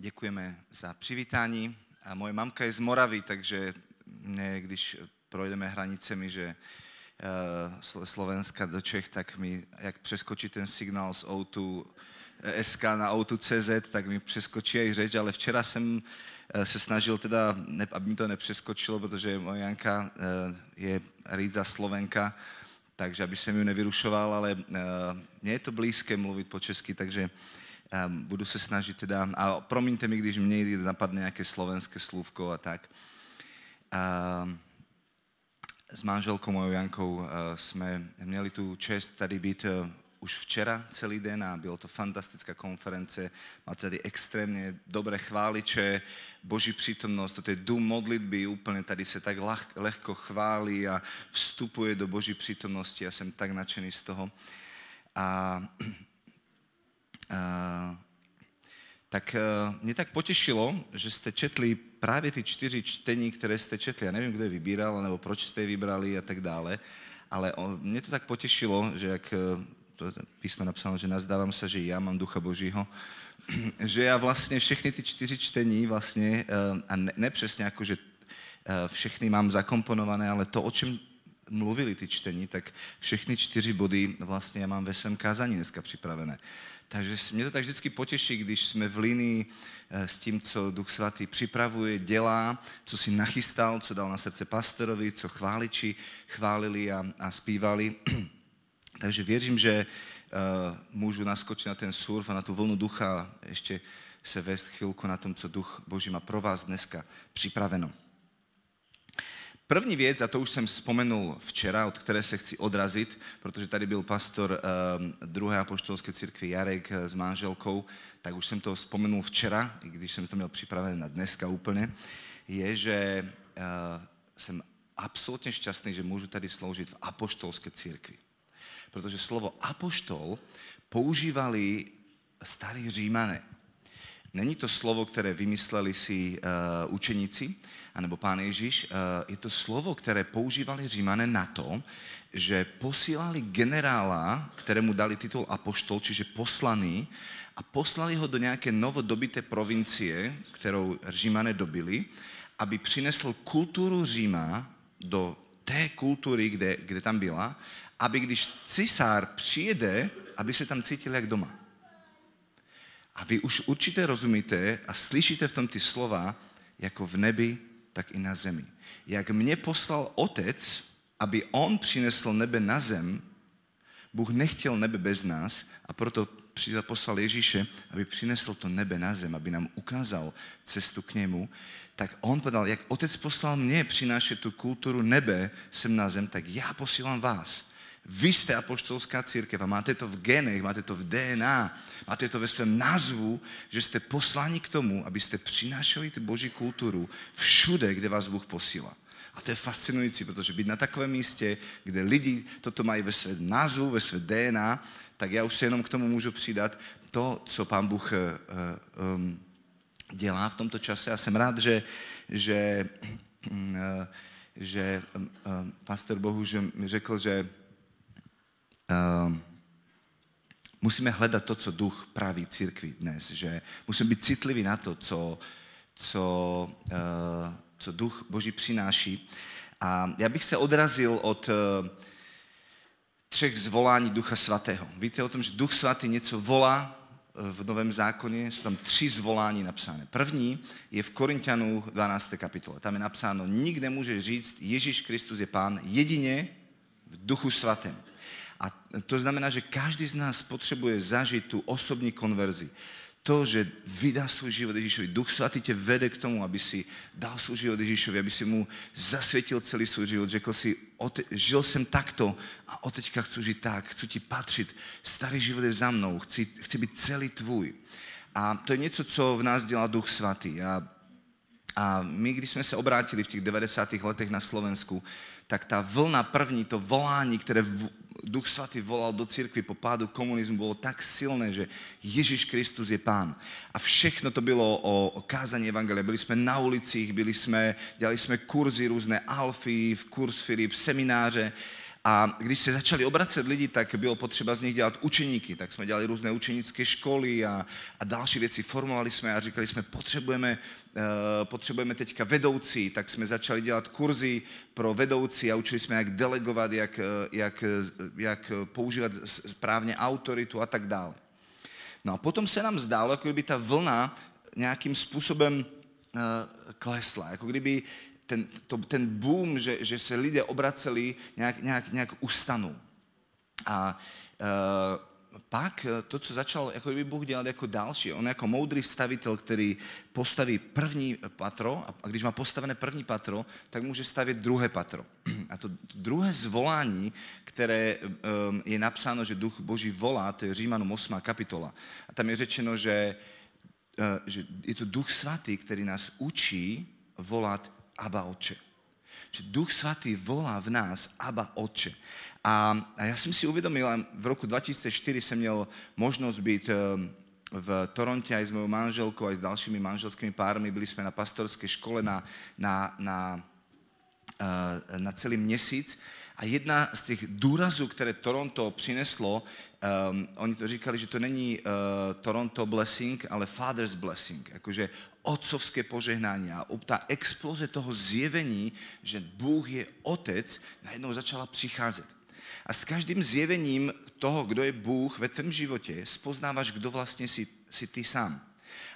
Děkujeme za přivítání. A moje mamka je z Moravy, takže mě, když projdeme hranicemi, že uh, Slovenska do Čech, tak mi, jak přeskočí ten signál z O2 SK na Auto.cz, tak mi přeskočí i řeč, ale včera jsem eh, se snažil teda, aby mi to nepřeskočilo, protože moje Janka eh, je Rídza Slovenka, takže aby jsem ji nevyrušoval, ale mně je to blízké mluvit po česky, takže um, budu se snažit teda, a promiňte mi, když mě napadne nějaké slovenské slůvko a tak. Um, s manželkou mojou Jankou uh, jsme měli tu čest tady být uh, už včera celý den a bylo to fantastická konference. Má tady extrémně dobré chváliče, boží přítomnost, to je dům modlitby, úplně tady se tak leh, lehko chválí a vstupuje do boží přítomnosti. Já jsem tak nadšený z toho. A tak e, mě tak potěšilo, že jste četli právě ty čtyři čtení, které jste četli. Já nevím, kdo je vybíral, nebo proč jste je vybrali a tak dále, ale mě to tak potěšilo, že jak e, to písmo napsáno, že nazdávám se, že já mám ducha božího, že já vlastně všechny ty čtyři čtení vlastně, e, a ne, ne přesně jako, že všechny mám zakomponované, ale to, o čem mluvili ty čtení, tak všechny čtyři body vlastně já mám ve svém kázání dneska připravené. Takže mě to tak vždycky potěší, když jsme v linii eh, s tím, co Duch Svatý připravuje, dělá, co si nachystal, co dal na srdce pastorovi, co chváliči chválili a, a zpívali. Takže věřím, že uh, můžu naskočit na ten surf a na tu vlnu ducha ještě se vést chvilku na tom, co Duch Boží má pro vás dneska připraveno. První věc, a to už jsem vzpomenul včera, od které se chci odrazit, protože tady byl pastor uh, druhé apoštolské církve Jarek uh, s manželkou, tak už jsem to vzpomenul včera, i když jsem to měl připravené na dneska úplně, je, že uh, jsem absolutně šťastný, že můžu tady sloužit v apoštolské církvi. Protože slovo apoštol používali starí římané. Není to slovo, které vymysleli si uh, učeníci, anebo pán Ježíš, uh, je to slovo, které používali římané na to, že posílali generála, kterému dali titul apoštol, čiže poslaný, a poslali ho do nějaké novodobité provincie, kterou římané dobili, aby přinesl kulturu Říma do té kultury, kde, kde tam byla, aby když cisár přijede, aby se tam cítil jak doma. A vy už určitě rozumíte a slyšíte v tom ty slova, jako v nebi, tak i na zemi. Jak mě poslal otec, aby on přinesl nebe na zem, Bůh nechtěl nebe bez nás a proto poslal Ježíše, aby přinesl to nebe na zem, aby nám ukázal cestu k němu, tak on povedal, jak otec poslal mě přinášet tu kulturu nebe sem na zem, tak já posílám vás. Vy jste apoštolská církev a máte to v genech, máte to v DNA, máte to ve svém názvu, že jste posláni k tomu, abyste přinášeli tu boží kulturu všude, kde vás Bůh posílá. A to je fascinující, protože být na takovém místě, kde lidi toto mají ve svém názvu, ve své DNA, tak já už se jenom k tomu můžu přidat to, co pán Bůh uh, um, dělá v tomto čase. A jsem rád, že, že, uh, že pastor Bohu že mi řekl, že musíme hledat to, co duch praví církvi dnes, že musíme být citliví na to, co, co, uh, co duch Boží přináší. A já bych se odrazil od uh, třech zvolání Ducha Svatého. Víte o tom, že Duch Svatý něco volá v Novém zákoně, jsou tam tři zvolání napsány. První je v Korintianů 12. kapitole. Tam je napsáno, nikde může říct, Ježíš Kristus je Pán jedině v Duchu Svatém. A to znamená, že každý z nás potřebuje zažít tu osobní konverzi. To, že vydá svůj život Ježíšovi. Duch svatý tě vede k tomu, aby si dal svůj život Ježíšovi, aby si mu zasvětil celý svůj život. Řekl si, žil jsem takto a od teďka chci žít tak, chci ti patřit. Starý život je za mnou, chci, chci být celý tvůj. A to je něco, co v nás dělá Duch svatý. A, a my, když jsme se obrátili v těch 90. letech na Slovensku, tak ta vlna první, to volání, které Duch Svatý volal do církvy po pádu komunizmu, bylo tak silné, že Ježíš Kristus je pán. A všechno to bylo o, o kázání Evangelia. Byli jsme na ulicích, byli jsme, dělali jsme kurzy různé alfy, kurz Filip, semináře A když se začali obracet lidi, tak bylo potřeba z nich dělat učeníky. Tak jsme dělali různé učenické školy a, a další věci. Formovali jsme a říkali jsme, potřebujeme, uh, potřebujeme teďka vedoucí. Tak jsme začali dělat kurzy pro vedoucí a učili jsme, jak delegovat, jak, eh, jak, jak používat správně autoritu a tak dále. No a potom se nám zdálo, jako by ta vlna nějakým způsobem klesla. Jako kdyby ten, to, ten boom, že, že se lidé obraceli, nějak, nějak, nějak ustanul. A uh, pak to, co začal jako by Bůh dělat jako další, on jako moudrý stavitel, který postaví první patro a když má postavené první patro, tak může stavět druhé patro. A to druhé zvolání, které um, je napsáno, že duch Boží volá, to je Římanům 8. kapitola. A tam je řečeno, že, že je to duch svatý, který nás učí volat Aba Oče. Že Duch Svatý volá v nás Aba Oče. A, a já jsem si uvědomil, v roku 2004 jsem měl možnost být eh, v Toronte aj s mojou manželkou, aj s dalšími manželskými pármi. Byli jsme na pastorské škole na, na, na, eh, na celý měsíc. A jedna z těch důrazů, které Toronto přineslo, um, oni to říkali, že to není uh, Toronto blessing, ale Father's blessing, jakože otcovské požehnání a ta exploze toho zjevení, že Bůh je otec, najednou začala přicházet. A s každým zjevením toho, kdo je Bůh ve tvém životě, spoznáváš, kdo vlastně jsi, jsi ty sám.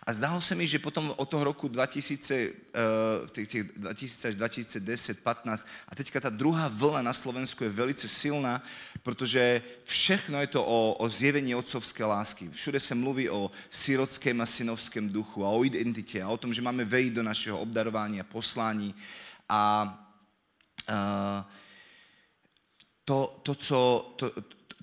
A zdálo se mi, že potom od toho roku 2000, uh, těch, těch 2000 až 2010, 15 a teďka ta druhá vlna na Slovensku je velice silná, protože všechno je to o, o zjevení otcovské lásky. Všude se mluví o sirotském a synovském duchu a o identitě a o tom, že máme vejít do našeho obdarování a poslání. A uh, to, to, co, to,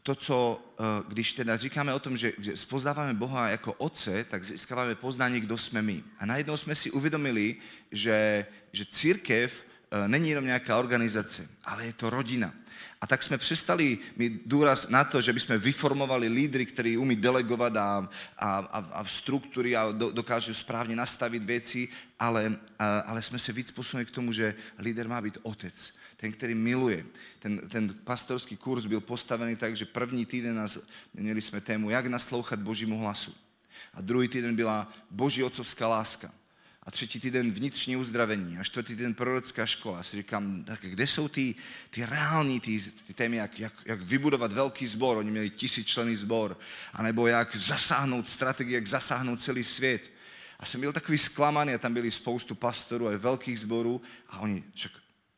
to, co, eh, když teda říkáme o tom, že, že spoznáváme Boha jako Otce, tak získáváme poznání, kdo jsme my. A najednou jsme si uvědomili, že, že církev eh, není jenom nějaká organizace, ale je to rodina. A tak jsme přestali mít důraz na to, že bychom vyformovali lídry, kteří umí delegovat a, a, a, a struktury a do, dokážou správně nastavit věci, ale, a, ale jsme se víc posunuli k tomu, že líder má být otec ten, který miluje. Ten, ten pastorský kurz byl postavený tak, že první týden nás, měli jsme tému, jak naslouchat Božímu hlasu. A druhý týden byla Boží otcovská láska. A třetí týden vnitřní uzdravení. A čtvrtý týden prorocká škola. A si říkám, tak kde jsou ty, ty reální ty, ty témy, jak, jak, jak vybudovat velký sbor. Oni měli tisíčlený sbor. A nebo jak zasáhnout strategii, jak zasáhnout celý svět. A jsem byl takový zklamaný a tam byli spoustu pastorů a velkých sborů a oni, čak,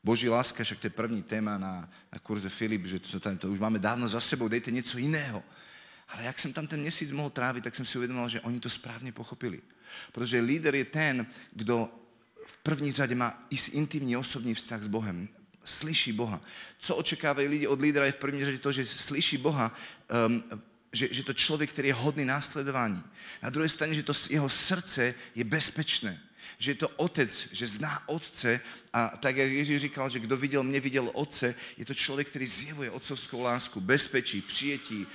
Boží láska, však to je první téma na, na kurze Filip, že to, tam, to už máme dávno za sebou, dejte něco jiného. Ale jak jsem tam ten měsíc mohl trávit, tak jsem si uvědomil, že oni to správně pochopili. Protože líder je ten, kdo v první řadě má intimní osobní vztah s Bohem. Slyší Boha. Co očekávají lidi od lídra je v první řadě to, že slyší Boha, um, že, že to člověk, který je hodný následování. Na druhé straně, že to jeho srdce je bezpečné že je to otec, že zná otce a tak, jak Ježíš říkal, že kdo viděl mě, viděl otce, je to člověk, který zjevuje otcovskou lásku, bezpečí, přijetí,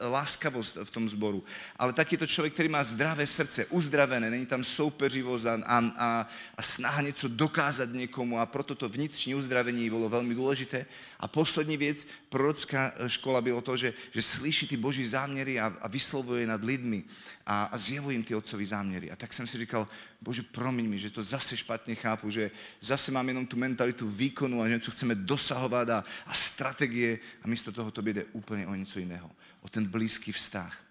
láskavost v tom zboru, ale taky to člověk, který má zdravé srdce, uzdravené, není tam soupeřivost a, a, a, a snaha něco dokázat někomu a proto to vnitřní uzdravení bylo velmi důležité. A poslední věc, prorocká eh, škola bylo to, že, že slyší ty boží záměry a, a vyslovuje nad lidmi a, a zjevuje jim ty otcový záměry. A tak jsem si říkal, Bože, promiň mi, že to zase špatně chápu, že zase mám jenom tu mentalitu výkonu a že něco chceme dosahovat a, a strategie a místo toho to jde úplně o něco jiného. O ten blízký vztah.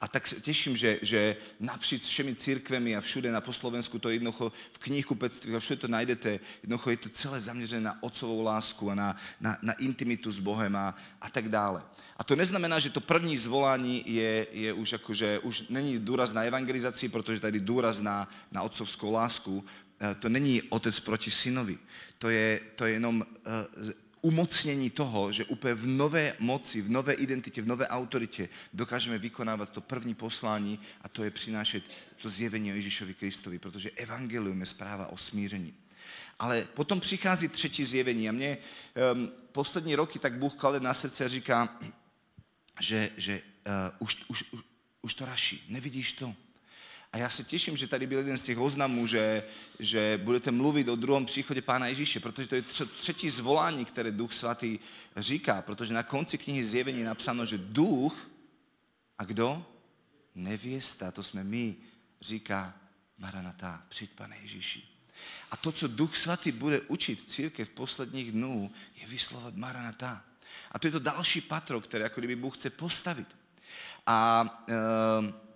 A tak se těším, že, že napříč všemi církvemi a všude na poslovensku to jednoducho v knihkupectví a všude to najdete, jednoducho je to celé zaměřené na otcovou lásku a na, na, na intimitu s Bohem a, a tak dále. A to neznamená, že to první zvolání je, je už jako, že už není důraz na evangelizaci, protože tady důraz na, na otcovskou lásku. Eh, to není otec proti synovi. To je, to je jenom uh, umocnění toho, že úplně v nové moci, v nové identitě, v nové autoritě dokážeme vykonávat to první poslání a to je přinášet to zjevení o Ježíšovi Kristovi, protože evangelium je zpráva o smíření. Ale potom přichází třetí zjevení a mě um, poslední roky tak Bůh klade na srdce a říká, že, že uh, už, už, už to raší, nevidíš to. A já se těším, že tady byl jeden z těch oznamů, že, že budete mluvit o druhém příchodě Pána Ježíše, protože to je třetí zvolání, které Duch Svatý říká, protože na konci knihy Zjevení je napsáno, že Duch a kdo? Nevěsta, to jsme my, říká Maranatá, přijď Pane Ježíši. A to, co Duch Svatý bude učit církev v posledních dnů, je vyslovat Maranatá. A to je to další patro, které jako kdyby Bůh chce postavit. A e,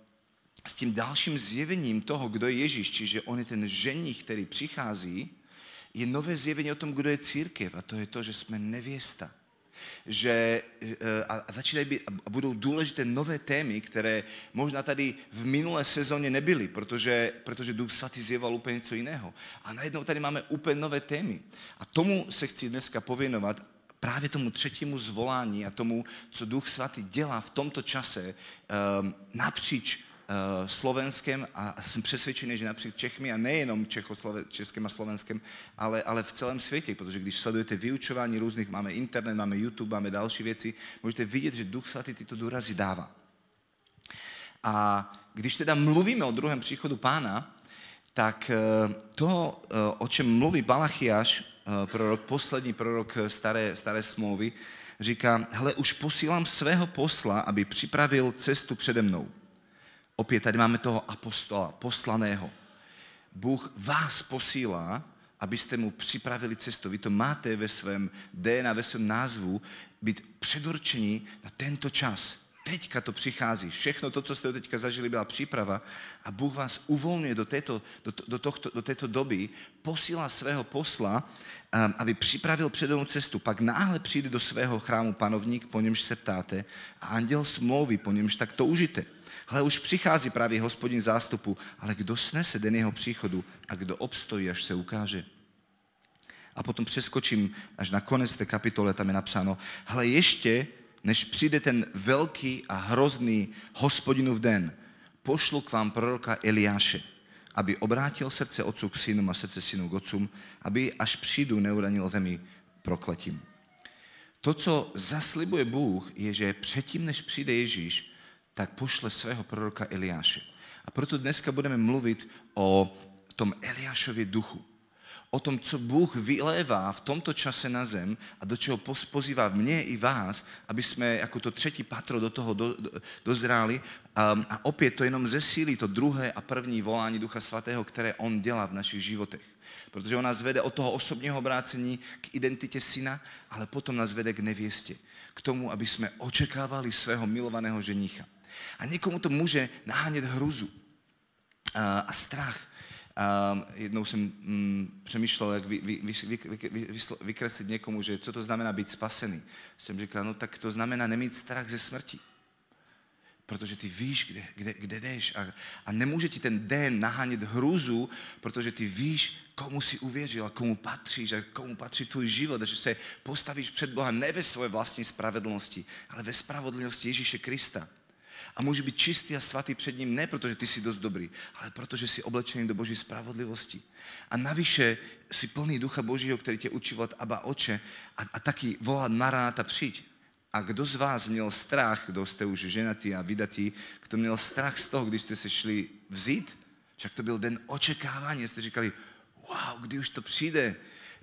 s tím dalším zjevením toho, kdo je Ježíš, čiže on je ten ženich, který přichází, je nové zjevení o tom, kdo je církev. A to je to, že jsme nevěsta. Že e, a začínají být, a budou důležité nové témy, které možná tady v minulé sezóně nebyly, protože, protože Duch Svatý zjeval úplně něco jiného. A najednou tady máme úplně nové témy. A tomu se chci dneska pověnovat právě tomu třetímu zvolání a tomu, co Duch Svatý dělá v tomto čase um, napříč Slovenskem a jsem přesvědčený, že napříč Čechmi a nejenom Čechoslove, Českém a Slovenskem, ale, ale v celém světě, protože když sledujete vyučování různých, máme internet, máme YouTube, máme další věci, můžete vidět, že Duch Svatý tyto důrazy dává. A když teda mluvíme o druhém příchodu pána, tak uh, to, uh, o čem mluví Balachiáš, Eh, prorok, poslední prorok staré, staré smlouvy, říká, hele, už posílám svého posla, aby připravil cestu přede mnou. Opět tady máme toho apostola, poslaného. Bůh vás posílá, abyste mu připravili cestu. Vy to máte ve svém DNA, ve svém názvu, být předurčení na tento čas. Teďka to přichází. Všechno to, co jste teďka zažili, byla příprava a Bůh vás uvolňuje do této, do, do, tohto, do této doby, posílá svého posla, um, aby připravil předou cestu. Pak náhle přijde do svého chrámu panovník, po němž se ptáte, a anděl smlouvy, po němž tak toužíte. Hle, už přichází právě hospodin zástupu, ale kdo snese den jeho příchodu a kdo obstojí, až se ukáže. A potom přeskočím až na konec té kapitole, tam je napsáno, hle, ještě než přijde ten velký a hrozný hospodinův den, pošlu k vám proroka Eliáše, aby obrátil srdce otců k synům a srdce synů k otcům, aby až přijdu neuranil zemi prokletím. To, co zaslibuje Bůh, je, že předtím, než přijde Ježíš, tak pošle svého proroka Eliáše. A proto dneska budeme mluvit o tom Eliášově duchu o tom, co Bůh vylévá v tomto čase na zem a do čeho pozývá mě i vás, aby jsme jako to třetí patro do toho do, do, dozráli. A, a opět to jenom zesílí to druhé a první volání Ducha Svatého, které On dělá v našich životech. Protože On nás vede od toho osobního obrácení k identitě syna, ale potom nás vede k nevěstě. K tomu, aby jsme očekávali svého milovaného ženicha. A někomu to může nahánět hruzu a, a strach a jednou jsem mm, přemýšlel, jak vy, vy, vy, vy, vy, vy, vykreslit někomu, že co to znamená být spasený. Jsem říkal, no tak to znamená nemít strach ze smrti. Protože ty víš, kde, kde, kde jdeš a, a nemůže ti ten den nahánět hrůzu, protože ty víš, komu si uvěřil a komu patříš a komu patří tvůj život a že se postavíš před Boha ne ve své vlastní spravedlnosti, ale ve spravedlnosti Ježíše Krista a může být čistý a svatý před ním ne protože ty jsi dost dobrý, ale protože jsi oblečený do Boží spravodlivosti. A navyše jsi plný ducha Božího, který tě učí od Abba Oče a, a taky volat Maranata přijď. A kdo z vás měl strach, kdo jste už ženatý a vydatý, kdo měl strach z toho, když jste se šli vzít, však to byl den očekávání, jste říkali, wow, kdy už to přijde,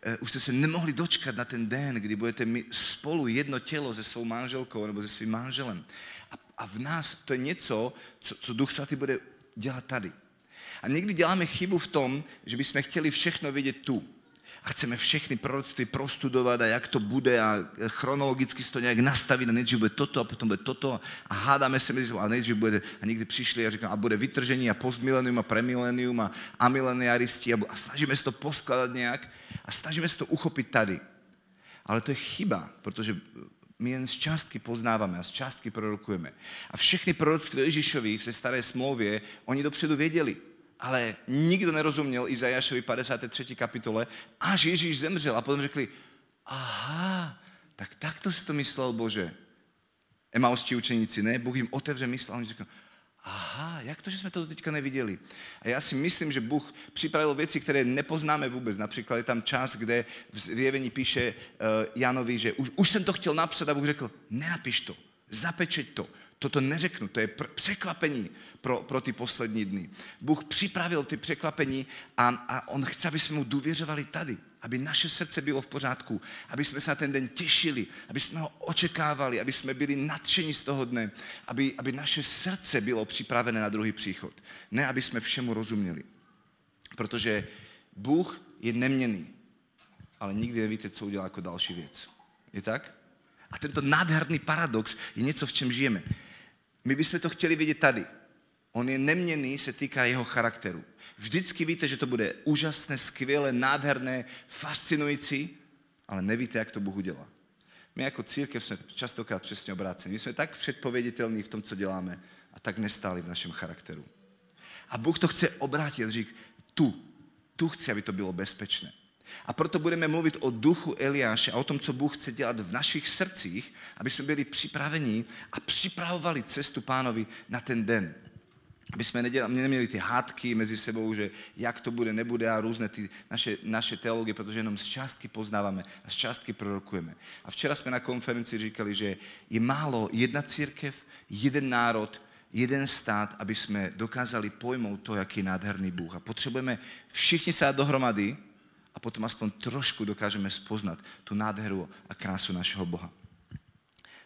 uh, už jste se nemohli dočkat na ten den, kdy budete mít spolu jedno tělo se svou manželkou nebo se svým manželem. A v nás to je něco, co, co Duch Svatý bude dělat tady. A někdy děláme chybu v tom, že bychom chtěli všechno vědět tu. A chceme všechny proroctví prostudovat a jak to bude a chronologicky to nějak nastavit a nejdřív bude toto a potom bude toto a hádáme se mezi a nejdřív bude a někdy přišli a říkám a bude vytržení a postmilenium a premilenium a amileniaristi a, a snažíme se to poskladat nějak a snažíme se to uchopit tady. Ale to je chyba, protože my jen z částky poznáváme a z částky prorokujeme. A všechny proroctví Ježíšovi v staré smlouvě, oni dopředu věděli. Ale nikdo nerozuměl Izajašovi 53. kapitole, až Ježíš zemřel. A potom řekli, aha, tak takto si to myslel Bože. Emausčí učeníci, ne? Bůh jim otevře mysl a oni řekl, aha, jak to, že jsme to teďka neviděli? A já si myslím, že Bůh připravil věci, které nepoznáme vůbec. Například je tam čas, kde v zjevení píše uh, Janovi, že už, už jsem to chtěl napsat a Bůh řekl, nenapiš to, zapečeť to. Toto neřeknu, to je pr- překvapení pro, pro ty poslední dny. Bůh připravil ty překvapení a, a on chce, aby jsme mu důvěřovali tady, aby naše srdce bylo v pořádku, aby jsme se na ten den těšili, aby jsme ho očekávali, aby jsme byli nadšení z toho dne, aby, aby naše srdce bylo připravené na druhý příchod. Ne, aby jsme všemu rozuměli. Protože Bůh je neměný, ale nikdy nevíte, co udělá jako další věc. Je tak? A tento nádherný paradox je něco, v čem žijeme. My bychom to chtěli vidět tady. On je neměný, se týká jeho charakteru. Vždycky víte, že to bude úžasné, skvělé, nádherné, fascinující, ale nevíte, jak to Bůh udělá. My jako církev jsme častokrát přesně obráceni. My jsme tak předpověditelní v tom, co děláme a tak nestáli v našem charakteru. A Bůh to chce obrátit, říct, tu, tu chci, aby to bylo bezpečné. A proto budeme mluvit o duchu Eliáše a o tom, co Bůh chce dělat v našich srdcích, aby jsme byli připraveni a připravovali cestu pánovi na ten den. Aby jsme nedělali, neměli ty hádky mezi sebou, že jak to bude, nebude a různé ty naše, naše teologie, protože jenom z částky poznáváme a z částky prorokujeme. A včera jsme na konferenci říkali, že je málo jedna církev, jeden národ, jeden stát, aby jsme dokázali pojmout to, jaký je nádherný Bůh. A potřebujeme všichni se dohromady, a potom aspoň trošku dokážeme spoznat tu nádheru a krásu našeho Boha.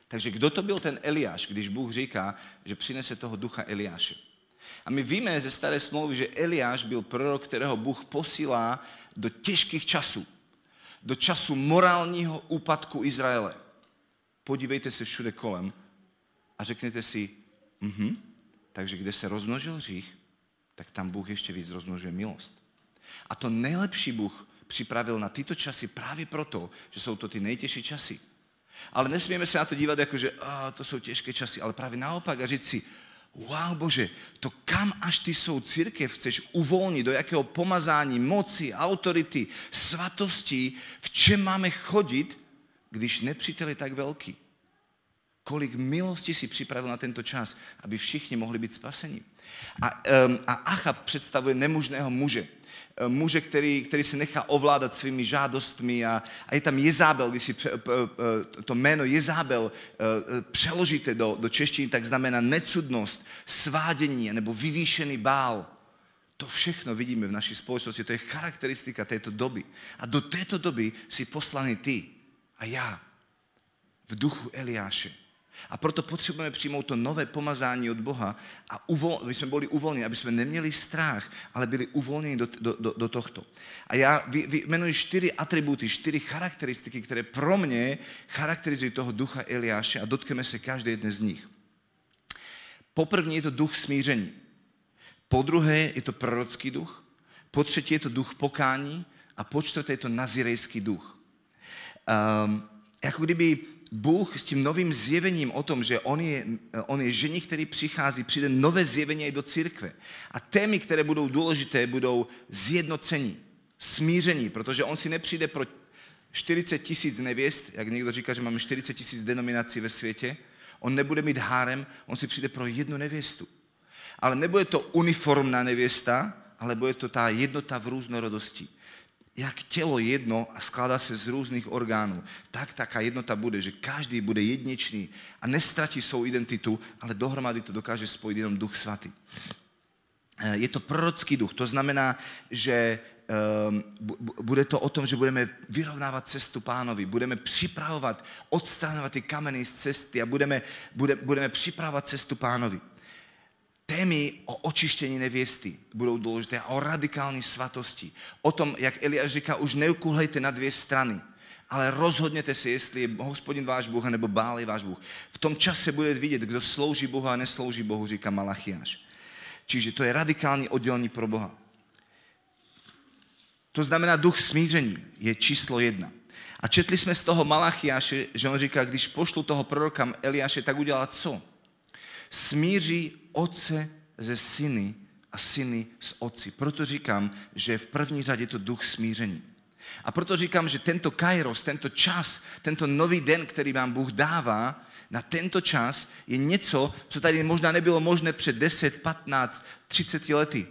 Takže kdo to byl ten Eliáš, když Bůh říká, že přinese toho ducha Eliáše? A my víme ze staré smlouvy, že Eliáš byl prorok, kterého Bůh posílá do těžkých časů. Do času morálního úpadku Izraele. Podívejte se všude kolem a řekněte si, mhm, takže kde se rozmnožil hřích, tak tam Bůh ještě víc rozmnožuje milost. A to nejlepší Bůh připravil na tyto časy právě proto, že jsou to ty nejtěžší časy. Ale nesmíme se na to dívat jako, že a, to jsou těžké časy, ale právě naopak a říct si, wow Bože, to kam až ty svou církev chceš uvolnit, do jakého pomazání, moci, autority, svatosti, v čem máme chodit, když nepřítel je tak velký. Kolik milosti si připravil na tento čas, aby všichni mohli být spaseni. A, um, a Achab představuje nemužného muže. Eh, muže, který, který se nechá ovládat svými žádostmi a, a je tam Jezábel, když si to jméno Jezábel eh, přeložíte do, do češtiny, tak znamená necudnost, svádění nebo vyvýšený bál. To všechno vidíme v naší společnosti, to je charakteristika této doby. A do této doby si poslany ty a já v duchu Eliáše. A proto potřebujeme přijmout to nové pomazání od Boha a uvol, aby jsme byli uvolněni, aby jsme neměli strach, ale byli uvolněni do, do, do, do tohto. A já vyjmenuji čtyři atributy, čtyři charakteristiky, které pro mě charakterizují toho ducha Eliáše a dotkneme se každé jedné z nich. Poprvní je to duch smíření. Po druhé je to prorocký duch. Po třetí je to duch pokání. A po čtvrté je to nazirejský duch. Um, jako kdyby Bůh s tím novým zjevením o tom, že on je, on je žení, který přichází, přijde nové zjevení i do církve. A témy, které budou důležité, budou zjednocení, smíření, protože on si nepřijde pro 40 tisíc nevěst, jak někdo říká, že máme 40 tisíc denominací ve světě, on nebude mít hárem, on si přijde pro jednu nevěstu. Ale nebude to uniformná nevěsta, ale bude to ta jednota v různorodosti jak tělo jedno a skládá se z různých orgánů, tak taká jednota bude, že každý bude jedničný a nestratí svou identitu, ale dohromady to dokáže spojit jenom duch svatý. Eh, je to prorocký duch, to znamená, že ehm, bude to o tom, že budeme vyrovnávat cestu pánovi, budeme připravovat, odstranovat ty kameny z cesty a budeme, budeme, budeme připravovat cestu pánovi témy o očištění nevěsty budou důležité a o radikální svatosti. O tom, jak Eliáš říká, už neukulejte na dvě strany, ale rozhodněte si, jestli je hospodin váš Bůh nebo Bál je váš Bůh. V tom čase bude vidět, kdo slouží Bohu a neslouží Bohu, říká Malachiáš. Čiže to je radikální oddělení pro Boha. To znamená, duch smíření je číslo jedna. A četli jsme z toho Malachiáše, že on říká, když pošlu toho proroka Eliáše, tak udělá co? Smíří otce ze syny a syny s otci. Proto říkám, že v první řadě to duch smíření. A proto říkám, že tento kairos, tento čas, tento nový den, který vám Bůh dává, na tento čas je něco, co tady možná nebylo možné před 10, 15, 30 lety.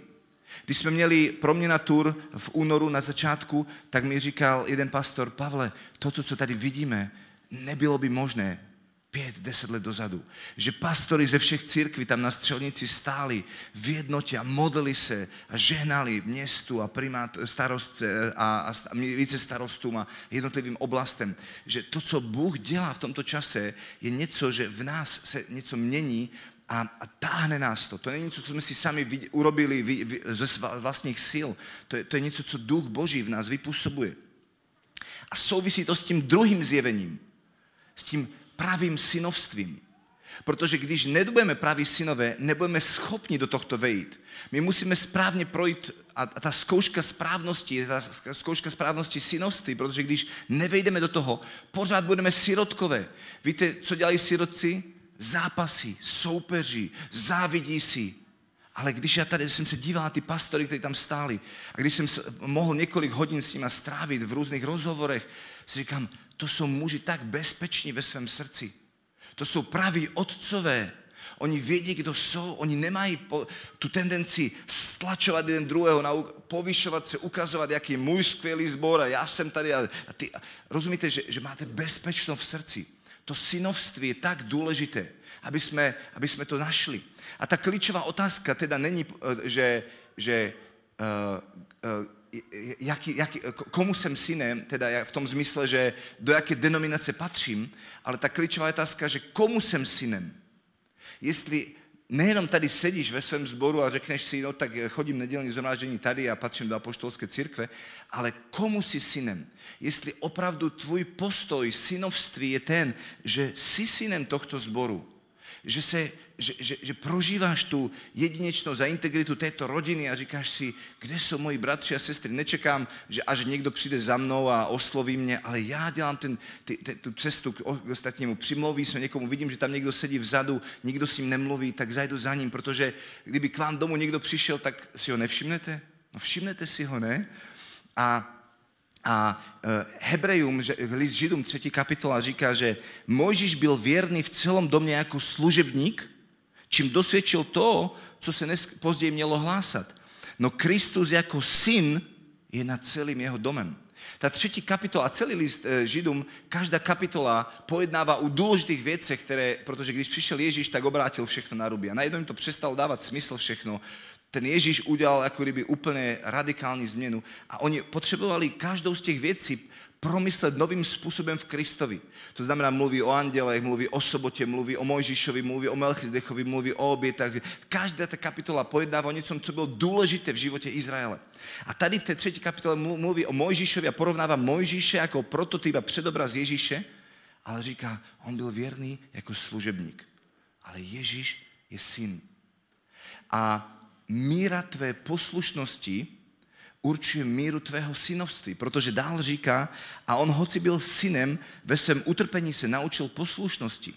Když jsme měli proměna tur v únoru na začátku, tak mi říkal jeden pastor, Pavle, toto, co tady vidíme, nebylo by možné pět, deset let dozadu. Že pastory ze všech církví tam na střelnici stáli v jednotě a modlili se a ženali městu a primát, starostce a, a, a více starostům a jednotlivým oblastem. Že to, co Bůh dělá v tomto čase, je něco, že v nás se něco mění a, a táhne nás to. To není něco, co jsme si sami vy, urobili vy, vy, ze vlastních sil. To je, to je něco, co duch Boží v nás vypůsobuje. A souvisí to s tím druhým zjevením. S tím pravým synovstvím. Protože když nebudeme praví synové, nebudeme schopni do tohto vejít. My musíme správně projít a ta zkouška správnosti, ta zkouška správnosti synovství, protože když nevejdeme do toho, pořád budeme sirotkové. Víte, co dělají sirotci? Zápasy, soupeří, závidí si. Ale když já tady jsem se díval na ty pastory, kteří tam stáli, a když jsem mohl několik hodin s nimi strávit v různých rozhovorech, si říkám, to jsou muži tak bezpeční ve svém srdci. To jsou praví otcové. Oni vědí, kdo jsou, oni nemají po, tu tendenci stlačovat jeden druhého, povyšovat se, ukazovat, jaký je můj skvělý zbor a já jsem tady. A, a ty, a rozumíte, že, že máte bezpečnost v srdci. To synovství je tak důležité, aby jsme, aby jsme to našli. A ta klíčová otázka teda není, eh, že, že uh, uh, jaký, jaký, komu jsem synem, teda v tom zmysle, že do jaké denominace patřím, ale ta klíčová otázka, že komu jsem synem. Jestli nejenom tady sedíš ve svém sboru a řekneš si, no tak chodím nedělní zhromáždění tady a patřím do apoštolské církve, ale komu jsi synem? Jestli opravdu tvůj postoj synovství je ten, že jsi synem tohto sboru, že, se, že, že, že prožíváš tu jedinečnou za integritu této rodiny a říkáš si, kde jsou moji bratři a sestry. Nečekám, že až někdo přijde za mnou a osloví mě, ale já dělám ten, ty, ty, tu cestu k ostatnímu. Přimlouví se někomu, vidím, že tam někdo sedí vzadu, nikdo s ním nemluví, tak zajdu za ním, protože kdyby k vám domů někdo přišel, tak si ho nevšimnete? No všimnete si ho, ne? A a e, Hebrejům, list Židům, třetí kapitola říká, že Mojžíš byl věrný v celom domě jako služebník, čím dosvědčil to, co se později mělo hlásat. No Kristus jako syn je nad celým jeho domem. Ta třetí kapitola, celý list e, Židům, každá kapitola pojednává o důležitých věcech, které, protože když přišel Ježíš, tak obrátil všechno na ruby. A najednou jim to přestalo dávat smysl všechno ten Ježíš udělal jako kdyby úplně radikální změnu a oni potřebovali každou z těch věcí promyslet novým způsobem v Kristovi. To znamená, mluví o andělech, mluví o sobotě, mluví o Mojžíšovi, mluví o Melchizdechovi, mluví o obětách. Každá ta kapitola pojednává o něčem, co bylo důležité v životě Izraele. A tady v té třetí kapitole mluví o Mojžíšovi a porovnává Mojžíše jako prototyp a předobraz Ježíše, ale říká, on byl věrný jako služebník. Ale Ježíš je syn. A míra tvé poslušnosti určuje míru tvého synovství, protože dál říká, a on hoci byl synem, ve svém utrpení se naučil poslušnosti.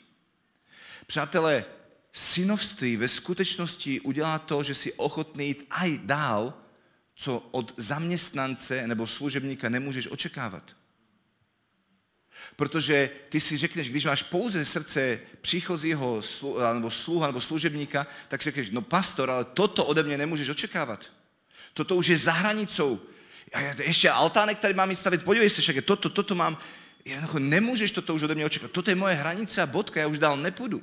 Přátelé, synovství ve skutečnosti udělá to, že si ochotný jít aj dál, co od zaměstnance nebo služebníka nemůžeš očekávat. Protože ty si řekneš, když máš pouze srdce příchozího nebo sluha nebo služebníka, tak si řekneš, no pastor, ale toto ode mě nemůžeš očekávat. Toto už je za hranicou. A ještě altánek tady mám stavit, podívej se, však toto, toto mám. Jednoducho nemůžeš toto už ode mě očekávat. Toto je moje hranice a bodka, já už dál nepůjdu.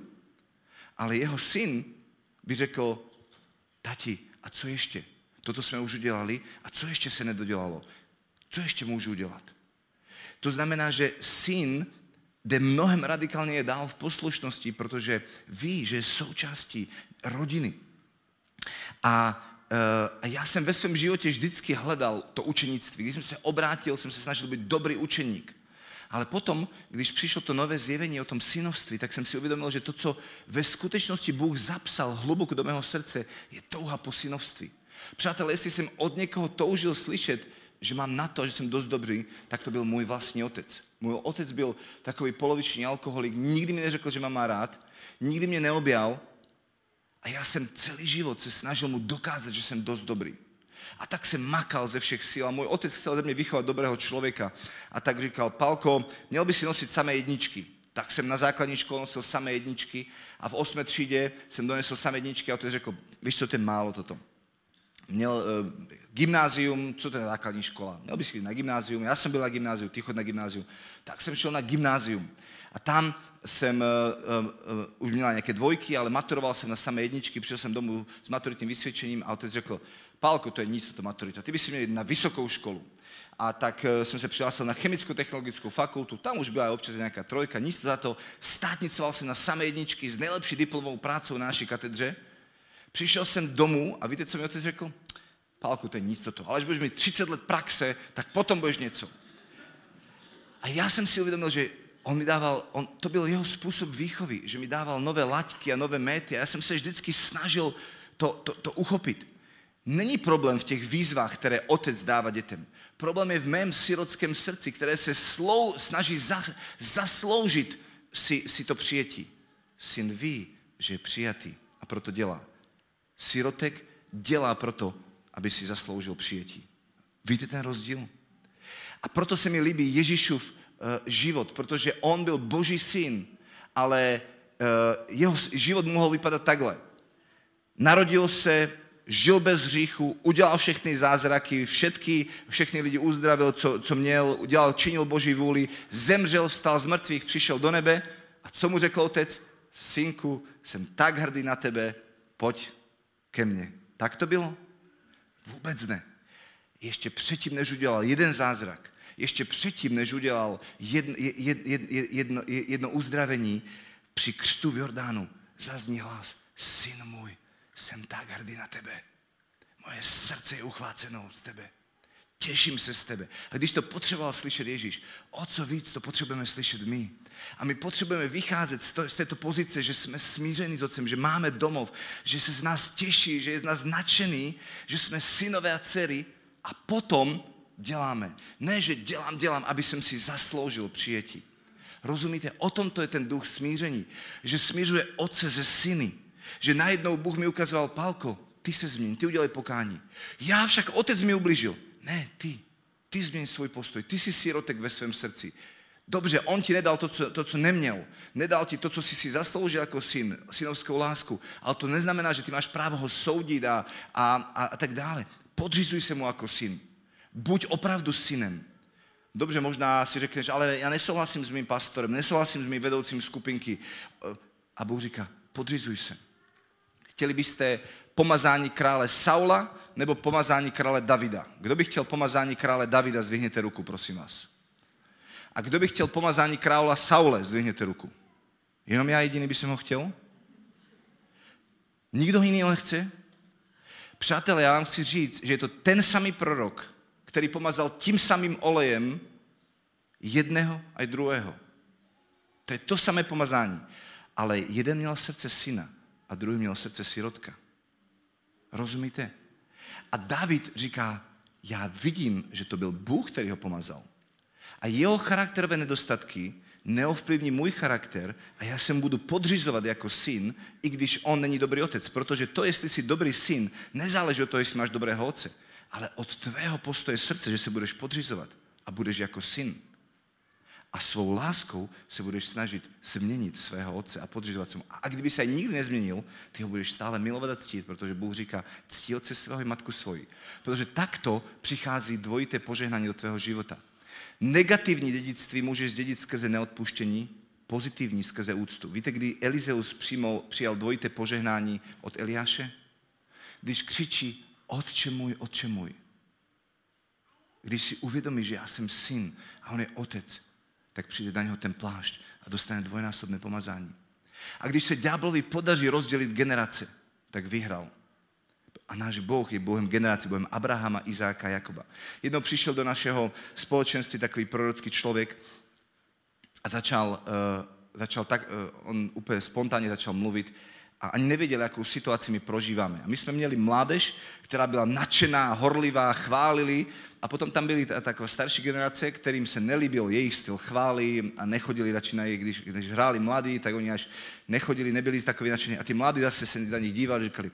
Ale jeho syn by řekl, tati, a co ještě? Toto jsme už udělali a co ještě se nedodělalo? Co ještě můžu udělat? To znamená, že syn jde mnohem radikálně dál v poslušnosti, protože ví, že je součástí rodiny. A, eh, a já jsem ve svém životě vždycky hledal to učenictví. Když jsem se obrátil, jsem se snažil být dobrý učeník. Ale potom, když přišlo to nové zjevení o tom synovství, tak jsem si uvědomil, že to, co ve skutečnosti Bůh zapsal hluboko do mého srdce, je touha po synovství. Přátelé, jestli jsem od někoho toužil slyšet, že mám na to, že jsem dost dobrý, tak to byl můj vlastní otec. Můj otec byl takový poloviční alkoholik, nikdy mi neřekl, že mám má rád, nikdy mě neobjal a já jsem celý život se snažil mu dokázat, že jsem dost dobrý. A tak jsem makal ze všech sil a můj otec chtěl ze mě vychovat dobrého člověka. A tak říkal, Palko, měl by si nosit samé jedničky. Tak jsem na základní škole nosil samé jedničky a v osmé třídě jsem donesl samé jedničky a otec řekl, víš co, to je málo toto měl e, gymnázium, co to je základní škola? Měl bys jít na gymnázium, já jsem byl na gymnáziu, ty chod na gymnázium. Tak jsem šel na gymnázium. A tam jsem uh, uh, uh, už měla nějaké dvojky, ale maturoval jsem na samé jedničky, přišel jsem domů s maturitním vysvědčením a otec řekl, Pálko, to je nic, to maturita, ty by si měl jít na vysokou školu. A tak uh, jsem se přihlásil na chemicko-technologickou fakultu, tam už byla občas nějaká trojka, nic to za to. Státnicoval jsem na samé jedničky s nejlepší diplomovou prácou na naší katedře. Přišel jsem domů a víte, co mi otec řekl? Pálku, to je nic toto. Ale až budeš mít 30 let praxe, tak potom budeš něco. A já jsem si uvědomil, že on mi dával, on, to byl jeho způsob výchovy, že mi dával nové laťky a nové méty a já jsem se vždycky snažil to, to, to uchopit. Není problém v těch výzvách, které otec dává dětem. Problém je v mém sirotském srdci, které se slou, snaží za, zasloužit si, si to přijetí. Syn ví, že je přijatý a proto dělá. Sirotek dělá proto, aby si zasloužil přijetí. Víte ten rozdíl? A proto se mi líbí Ježíšův uh, život, protože on byl boží syn, ale uh, jeho život mohl vypadat takhle. Narodil se, žil bez hříchu, udělal všechny zázraky, všetky, všechny lidi uzdravil, co, co měl, udělal, činil boží vůli, zemřel, vstal z mrtvých, přišel do nebe a co mu řekl otec? Synku, jsem tak hrdý na tebe, pojď ke mně. Tak to bylo? Vůbec ne. Ještě předtím, než udělal jeden zázrak, ještě předtím, než udělal jedno, jedno, jedno, jedno uzdravení, při křtu v Jordánu zazní hlas, syn můj, jsem tak hrdý na tebe. Moje srdce je uchváceno z tebe. Těším se z tebe. A když to potřeboval slyšet Ježíš, o co víc to potřebujeme slyšet my. A my potřebujeme vycházet z, to, z této pozice, že jsme smíření s Otcem, že máme domov, že se z nás těší, že je z nás nadšený, že jsme synové a dcery a potom děláme. Ne, že dělám, dělám, aby jsem si zasloužil přijetí. Rozumíte? O tom to je ten duch smíření. Že smířuje Otce ze syny. Že najednou Bůh mi ukazoval, Pálko, ty se změň, ty udělej pokání. Já však Otec mi ubližil. Ne, ty. Ty změň svůj postoj. Ty jsi sirotek ve svém srdci. Dobře, on ti nedal to co, to, co neměl. Nedal ti to, co jsi si zasloužil jako syn, synovskou lásku. Ale to neznamená, že ty máš právo ho soudit a, a, a, a tak dále. Podřizuj se mu jako syn. Buď opravdu synem. Dobře, možná si řekneš, ale já nesouhlasím s mým pastorem, nesouhlasím s mým vedoucím skupinky. A Bůh říká, podřizuj se. Chtěli byste pomazání krále Saula nebo pomazání krále Davida? Kdo by chtěl pomazání krále Davida, zvihněte ruku, prosím vás. A kdo by chtěl pomazání krála Saule, zdvihněte ruku. Jenom já jediný by jsem ho chtěl? Nikdo jiný ho nechce? Přátelé, já vám chci říct, že je to ten samý prorok, který pomazal tím samým olejem jedného a druhého. To je to samé pomazání. Ale jeden měl srdce syna a druhý měl srdce sirotka. Rozumíte? A David říká, já vidím, že to byl Bůh, který ho pomazal. A jeho charakterové nedostatky neovplyvní můj charakter a já se mu budu podřizovat jako syn, i když on není dobrý otec. Protože to, jestli jsi dobrý syn, nezáleží od toho, jestli máš dobrého otce, ale od tvého postoje srdce, že se budeš podřizovat a budeš jako syn. A svou láskou se budeš snažit změnit svého otce a podřizovat se mu. A kdyby se nikdy nezměnil, ty ho budeš stále milovat a ctít, protože Bůh říká, ctí otce svého i matku svoji. Protože takto přichází dvojité požehnání do tvého života. Negativní dědictví můžeš zdědit skrze neodpuštění, pozitivní skrze úctu. Víte, kdy Elizeus přijmul, přijal dvojité požehnání od Eliáše? Když křičí, otče můj, otče můj. Když si uvědomí, že já jsem syn a on je otec, tak přijde na něho ten plášť a dostane dvojnásobné pomazání. A když se ďáblovi podaří rozdělit generace, tak vyhrál. A náš Boh je Bohem generací, Bohem Abrahama, Izáka, Jakoba. Jednou přišel do našeho společenství takový prorocký člověk a začal, uh, začal tak, uh, on úplně spontánně začal mluvit a ani nevěděl, jakou situaci my prožíváme. A my jsme měli mládež, která byla nadšená, horlivá, chválili a potom tam byly taková starší generace, kterým se nelíbil jejich styl chvály a nechodili radši na jejich, když, když hráli mladí, tak oni až nechodili, nebyli takový nadšení. A ty mladí zase se na nich dívali, říkali,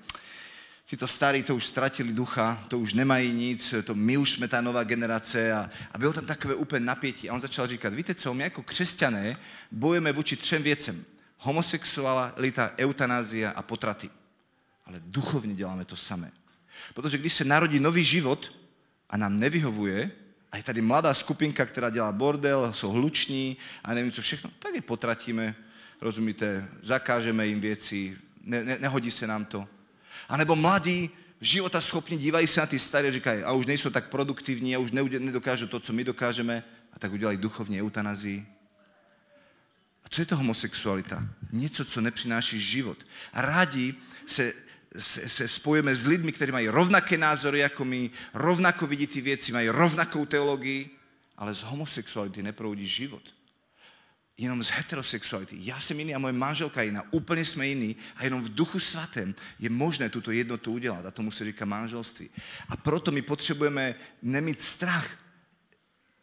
Títo starí to už ztratili ducha, to už nemají nic, to my už jsme ta nová generace a, a bylo tam takové úplně napětí. A on začal říkat, víte co, my jako křesťané bojujeme vůči třem věcem. Homosexualita, eutanázia a potraty. Ale duchovně děláme to samé. Protože když se narodí nový život a nám nevyhovuje, a je tady mladá skupinka, která dělá bordel, jsou hluční a nevím co všechno, tak je potratíme, rozumíte, zakážeme jim věci, ne, ne, nehodí se nám to. A nebo mladí, života schopní, dívají se na ty staré říkají, a už nejsou tak produktivní, a už nedokážou to, co my dokážeme, a tak udělají duchovně eutanazii. A co je to homosexualita? Něco, co nepřináší život. A rádi se, se, se spojíme s lidmi, kteří mají rovnaké názory jako my, rovnako vidí ty věci, mají rovnakou teologii, ale z homosexuality neproudí život jenom z heterosexuality. Já jsem jiný a moje manželka jiná, úplně jsme jiní a jenom v duchu svatém je možné tuto jednotu udělat a tomu se říká manželství. A proto my potřebujeme nemít strach,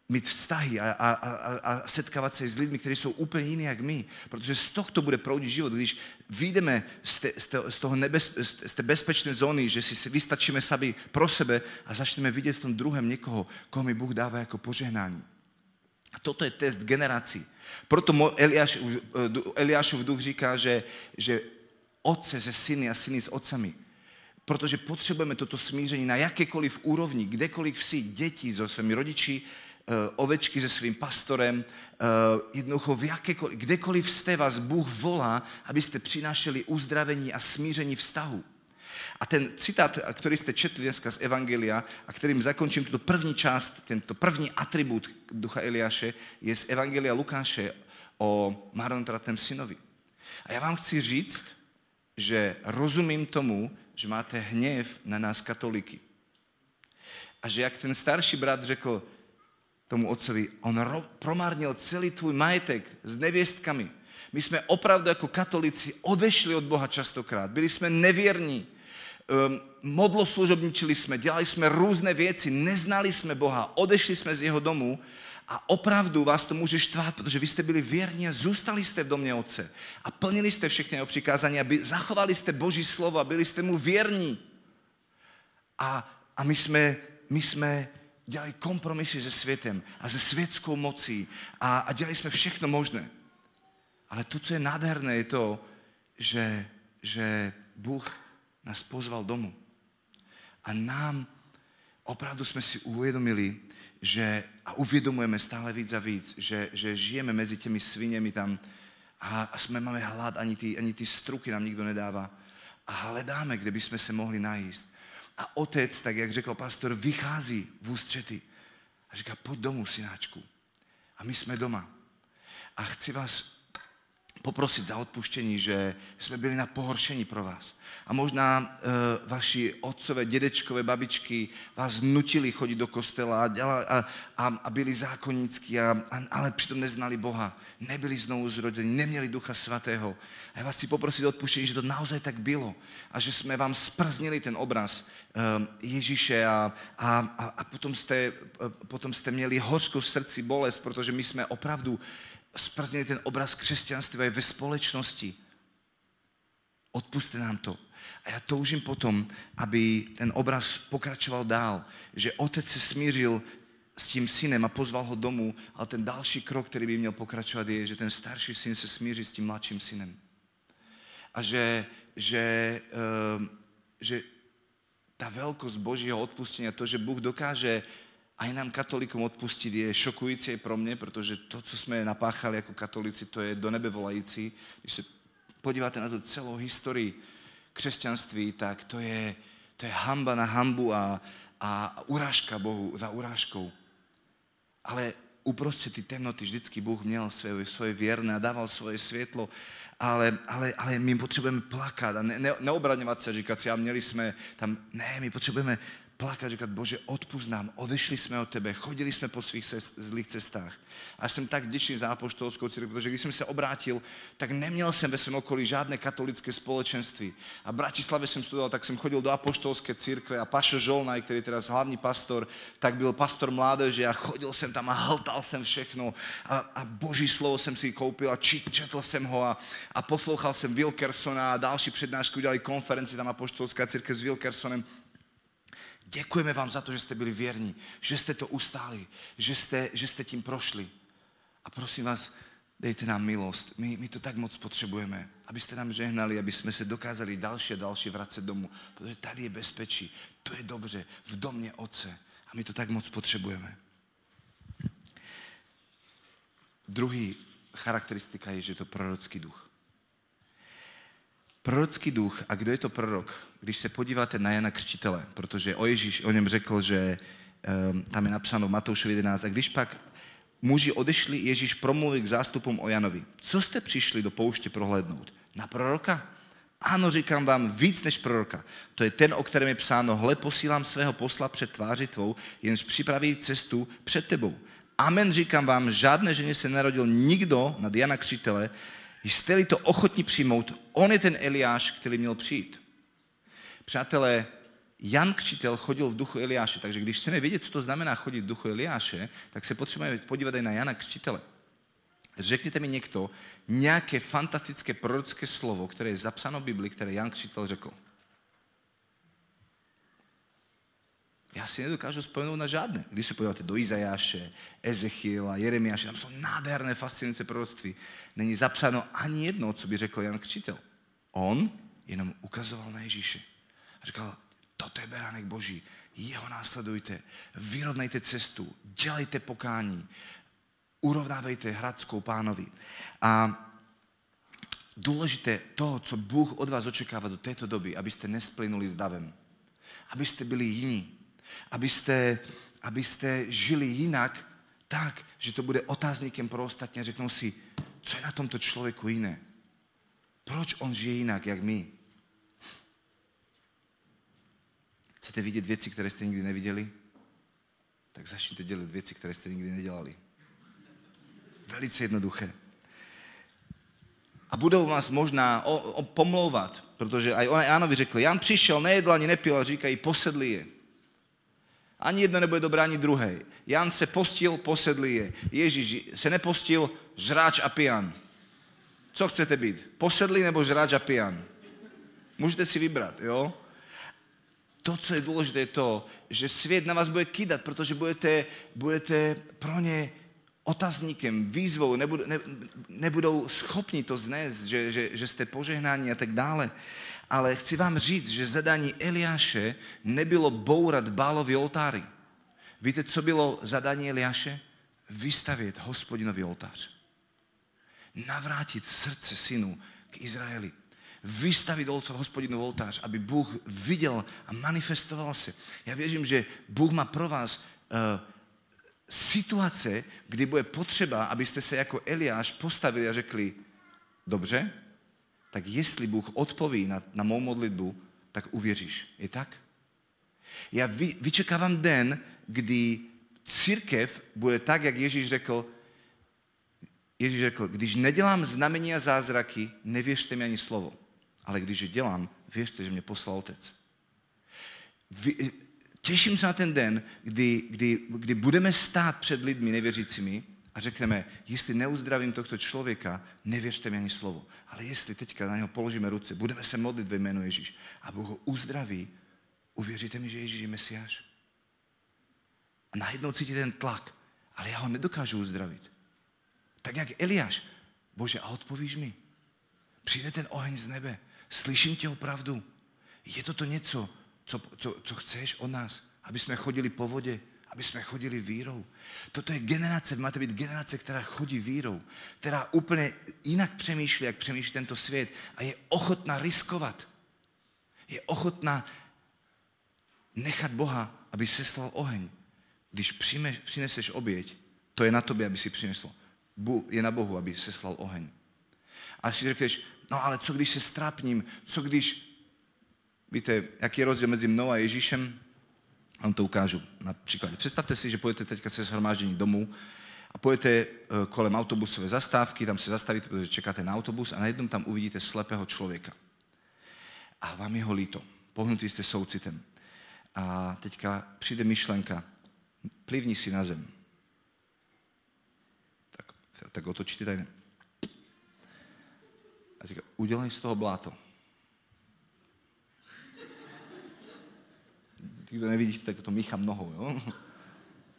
mít vztahy a, a, a, a setkávat se s lidmi, kteří jsou úplně jiní jak my. Protože z tohto bude proudit život. Když vyjdeme z, te, z, toho nebez, z té bezpečné zóny, že si vystačíme sami pro sebe a začneme vidět v tom druhém někoho, koho mi Bůh dává jako požehnání. A toto je test generací. Proto Eliáš, eh, Eliášův duch říká, že, že otce ze syny a syny s otcami. Protože potřebujeme toto smíření na jakékoliv úrovni, kdekoliv si děti so svými rodiči, ovečky se svým pastorem, eh, jednoducho v jakékoliv, kdekoliv jste vás Bůh volá, abyste přinášeli uzdravení a smíření vztahu. A ten citát, který jste četli dneska z Evangelia a kterým zakončím tuto první část, tento první atribut ducha Eliáše, je z Evangelia Lukáše o marnotratném synovi. A já vám chci říct, že rozumím tomu, že máte hněv na nás katoliky. A že jak ten starší brat řekl tomu otcovi, on ro- promárnil celý tvůj majetek s nevěstkami. My jsme opravdu jako katolici odešli od Boha častokrát. Byli jsme nevěrní um, modloslužobničili jsme, dělali jsme různé věci, neznali jsme Boha, odešli jsme z jeho domu a opravdu vás to může štvát, protože vy jste byli věrní a zůstali jste v domě Otce a plnili jste všechny jeho přikázání, aby zachovali jste Boží slovo a byli jste mu věrní. A, a my, jsme, my jsme dělali kompromisy se světem a se světskou mocí a, a dělali jsme všechno možné. Ale to, co je nádherné, je to, že, že Bůh nás pozval domů. A nám opravdu jsme si uvědomili, že, a uvědomujeme stále víc a víc, že, že žijeme mezi těmi sviněmi tam a, a jsme máme hlad, ani ty, ani ty struky nám nikdo nedává. A hledáme, kde bychom se mohli najíst. A otec, tak jak řekl pastor, vychází v ústřety a říká, pojď domů, synáčku. A my jsme doma. A chci vás poprosit za odpuštění, že jsme byli na pohoršení pro vás. A možná e, vaši otcové, dědečkové, babičky vás nutili chodit do kostela a, a, a, a byli zákonnícky, a, a, ale přitom neznali Boha. Nebyli znovu zrodení, neměli Ducha Svatého. A já vás chci poprosit o odpuštění, že to naozaj tak bylo. A že jsme vám sprznili ten obraz e, Ježíše a, a, a, a potom, jste, e, potom jste měli hořkou v srdci bolest, protože my jsme opravdu sprznili ten obraz křesťanství ve společnosti. Odpuste nám to. A já toužím potom, aby ten obraz pokračoval dál, že otec se smířil s tím synem a pozval ho domů, ale ten další krok, který by měl pokračovat, je, že ten starší syn se smíří s tím mladším synem. A že, že, uh, že ta velkost Božího odpustení, to, že Bůh dokáže aj nám katolíkom odpustit je šokující pro mě, protože to, co jsme napáchali jako katolíci, to je do nebe volající. Když se podíváte na to celou historii křesťanství, tak to je, to je hamba na hambu a, a urážka Bohu za urážkou. Ale uprostřed ty temnoty vždycky Bůh měl svoje, svoje věrné a dával svoje světlo, ale, ale, ale my potřebujeme plakat a ne, ne, neobraňovat se, říkat si, a měli jsme tam, ne, my potřebujeme plakat, říkat, Bože, odpust nám, odešli jsme od tebe, chodili jsme po svých cest, zlých cestách. A jsem tak vděčný za apoštolskou církev, protože když jsem se obrátil, tak neměl jsem ve svém okolí žádné katolické společenství. A v Bratislave jsem studoval, tak jsem chodil do apoštolské církve a Pašo Žolnaj, který je teraz hlavní pastor, tak byl pastor mládeže a chodil jsem tam a hltal jsem všechno a, a boží slovo jsem si koupil a čit, četl jsem ho a, a poslouchal jsem Wilkersona a další přednášky udělali konferenci tam apoštolská církev s Wilkersonem Děkujeme vám za to, že jste byli věrní, že jste to ustáli, že jste, že jste tím prošli. A prosím vás, Dejte nám milost. My, my to tak moc potřebujeme. Abyste nám žehnali, aby jsme se dokázali další a další vracet domů. Protože tady je bezpečí. To je dobře. V domě Otce. A my to tak moc potřebujeme. Druhý charakteristika je, že je to prorocký duch. Prorocký duch, a kdo je to prorok? Když se podíváte na Jana Křtitele, protože o Ježíš o něm řekl, že um, tam je napsáno v Matoušovi 11, a když pak muži odešli, Ježíš promluvil k zástupům o Janovi. Co jste přišli do pouště prohlédnout? Na proroka? Ano, říkám vám, víc než proroka. To je ten, o kterém je psáno, hle, posílám svého posla před tváři tvou, jenž připraví cestu před tebou. Amen, říkám vám, žádné ženě se narodil nikdo nad Jana Křitele. Jste-li to ochotní přijmout, on je ten Eliáš, který měl přijít. Přátelé, Jan Křitel chodil v duchu Eliáše, takže když chceme vědět, co to znamená chodit v duchu Eliáše, tak se potřebujeme podívat i na Jana Křtitele. Řekněte mi někdo nějaké fantastické prorocké slovo, které je zapsáno v Bibli, které Jan Křitel řekl. Já si nedokážu vzpomenout na žádné. Když se podíváte do Izajáše, Ezechiela, Jeremiáše, tam jsou nádherné, fascinující proroctví. Není zapsáno ani jedno, co by řekl Jan Křitel. On jenom ukazoval na Ježíše. A říkal, toto je beránek Boží, jeho následujte, vyrovnejte cestu, dělejte pokání, urovnávejte hradskou pánovi. A důležité to, co Bůh od vás očekává do této doby, abyste nesplynuli s davem, abyste byli jiní, abyste, abyste žili jinak, tak, že to bude otázníkem pro ostatní a řeknou si, co je na tomto člověku jiné. Proč on žije jinak, jak my? Chcete vidět věci, které jste nikdy neviděli? Tak začněte dělat věci, které jste nikdy nedělali. Velice jednoduché. A budou vás možná o, o, pomlouvat, protože aj ona Jánovi řekl, Jan přišel, nejedl ani nepil a říkají, posedli je. Ani jedno nebude dobré, ani druhé. Jan se postil, posedli je. Ježíš se nepostil, žráč a pijan. Co chcete být? Posedlý nebo žráč a pijan? Můžete si vybrat, jo? To, co je důležité, je to, že svět na vás bude kydat, protože budete, budete pro ně otazníkem, výzvou, nebudou, ne, nebudou schopni to znést, že, že, že jste požehnáni a tak dále. Ale chci vám říct, že zadání Eliáše nebylo bourat bálový oltáry. Víte, co bylo zadání Eliáše? Vystavět hospodinový oltář. Navrátit srdce synu k Izraeli. Vystavit hospodinu oltář, aby Bůh viděl a manifestoval se. Já věřím, že Bůh má pro vás uh, situace, kdy bude potřeba, abyste se jako Eliáš postavili a řekli, dobře, tak jestli Bůh odpoví na, na mou modlitbu, tak uvěříš. Je tak? Já vy, vyčekávám den, kdy církev bude tak, jak Ježíš řekl, Ježíš řekl, když nedělám znamení a zázraky, nevěřte mi ani slovo. Ale když je dělám, věřte, že mě poslal Otec. Vy, těším se na ten den, kdy, kdy, kdy budeme stát před lidmi nevěřícími a řekneme, jestli neuzdravím tohto člověka, nevěřte mi ani slovo. Ale jestli teďka na něho položíme ruce, budeme se modlit ve jménu Ježíš a Bůh ho uzdraví, uvěříte mi, že Ježíš je Mesiáš? A najednou cítíte ten tlak, ale já ho nedokážu uzdravit. Tak jak Eliáš, Bože, a odpovíš mi? Přijde ten oheň z nebe, slyším tě opravdu. Je to to něco, co, co, co chceš od nás? Aby jsme chodili po vodě, aby jsme chodili vírou. Toto je generace, máte být generace, která chodí vírou, která úplně jinak přemýšlí, jak přemýšlí tento svět a je ochotná riskovat. Je ochotná nechat Boha, aby seslal oheň. Když přijme, přineseš oběť, to je na tobě, aby si přinesl. Je na Bohu, aby seslal oheň. A si řekneš, no ale co když se strápním, co když, víte, jaký je rozdíl mezi mnou a Ježíšem? A vám to ukážu na příkladě. Představte si, že pojete teďka se shromáždění domů a pojete eh, kolem autobusové zastávky, tam se zastavíte, protože čekáte na autobus a najednou tam uvidíte slepého člověka. A vám je ho líto. Pohnutý jste soucitem. A teďka přijde myšlenka, plivni si na zem. Tak, tak otočíte tady. A říká, udělej z toho bláto. Kdo nevidíte, tak to míchám nohou, jo?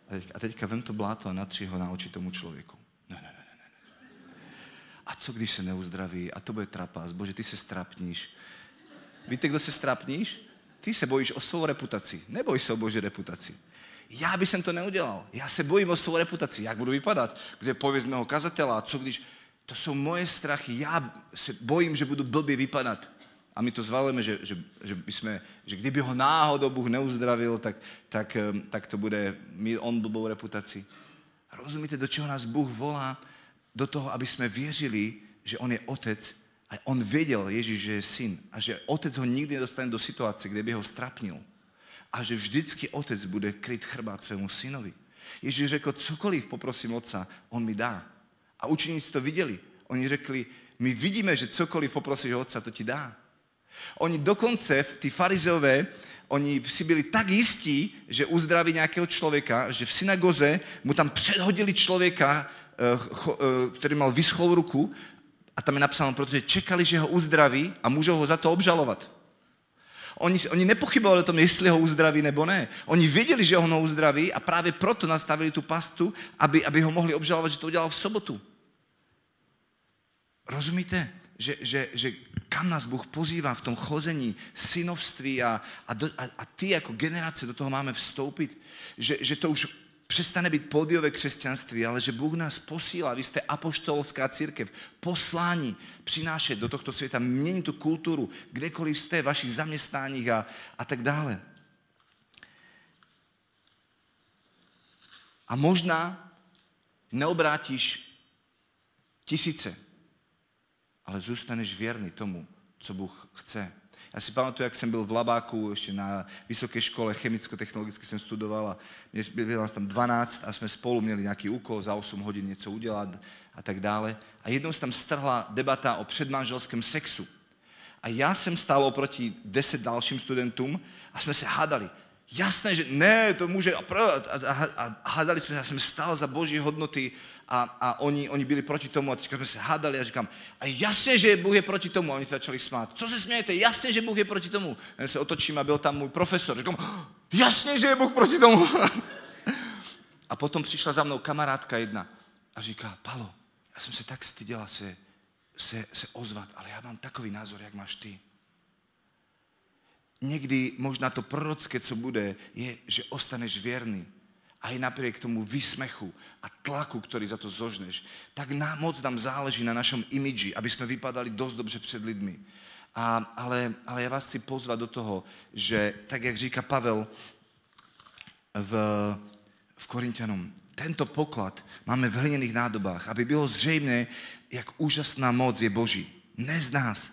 A, teď, a teďka vem to bláto a natři ho na oči tomu člověku. Ne, ne, ne, ne, ne. co když se neuzdraví a to bude trapas, bože, ty se strapníš. Víte, kdo se strapníš? Ty se bojíš o svou reputaci. Neboj se o boží reputaci. Já bych to neudělal. Já se bojím o svou reputaci. Jak budu vypadat? Kde pověz mého kazatela? Co když... To jsou moje strachy. Já se bojím, že budu blbě vypadat. A my to zvalujeme, že, že, že, jsme, že kdyby ho náhodou Bůh neuzdravil, tak, tak, eh, tak to bude mít on blbou reputaci. Rozumíte, do čeho nás Bůh volá? Do toho, aby jsme věřili, že On je otec a On věděl, Ježíš, že je syn a že otec ho nikdy nedostane do situace, kde by ho strapnil. A že vždycky otec bude kryt chrbát svému synovi. Ježíš řekl, cokoliv poprosím otca, on mi dá. A učeníci to viděli. Oni řekli, my vidíme, že cokoliv poprosíš otca, to ti dá. Oni dokonce, ty farizeové, oni si byli tak jistí, že uzdraví nějakého člověka, že v synagoze mu tam předhodili člověka, eh, eh, který mal vyschlou ruku a tam je napsáno, protože čekali, že ho uzdraví a můžou ho za to obžalovat. Oni, oni nepochybovali o tom, jestli ho uzdraví nebo ne. Oni věděli, že ho uzdraví a právě proto nastavili tu pastu, aby, aby ho mohli obžalovat, že to udělal v sobotu. Rozumíte? Že, že, že kam nás Bůh pozývá v tom chození, synovství a, a, do, a, a ty jako generace do toho máme vstoupit. Že, že to už přestane být pódiové křesťanství, ale že Bůh nás posílá, vy jste apoštolská církev, poslání přinášet do tohto světa, měnit tu kulturu, kdekoliv jste, vašich zaměstnáních a, a tak dále. A možná neobrátíš tisíce, ale zůstaneš věrný tomu, co Bůh chce. Já si pamatuju, jak jsem byl v Labáku, ještě na vysoké škole chemicko-technologicky jsem studoval a bylo nás tam 12 a jsme spolu měli nějaký úkol za 8 hodin něco udělat a tak dále. A jednou se tam strhla debata o předmanželském sexu. A já jsem stál oproti deset dalším studentům a jsme se hádali. Jasné, že ne, to může... A, a, a, a hádali jsme, já jsem stál za boží hodnoty a, a oni, oni byli proti tomu a teďka jsme se hádali a říkám, a jasně, že Bůh je proti tomu. A oni se začali smát. Co se smějete? Jasně, že Bůh je proti tomu. A já se otočím a byl tam můj profesor. Říkám, jasně, že je Bůh proti tomu. a potom přišla za mnou kamarádka jedna a říká, Palo, já jsem se tak styděla se, se, se ozvat, ale já mám takový názor, jak máš ty. Někdy možná to prorocké, co bude, je, že ostaneš věrný a i napriek tomu výsmechu a tlaku, který za to zožneš, tak nám, moc nám záleží na našem imidži, aby jsme vypadali dost dobře před lidmi. A, ale, ale já vás chci pozvat do toho, že tak, jak říká Pavel v, v Korintianům, tento poklad máme v hliněných nádobách, aby bylo zřejmé, jak úžasná moc je Boží. Ne z nás,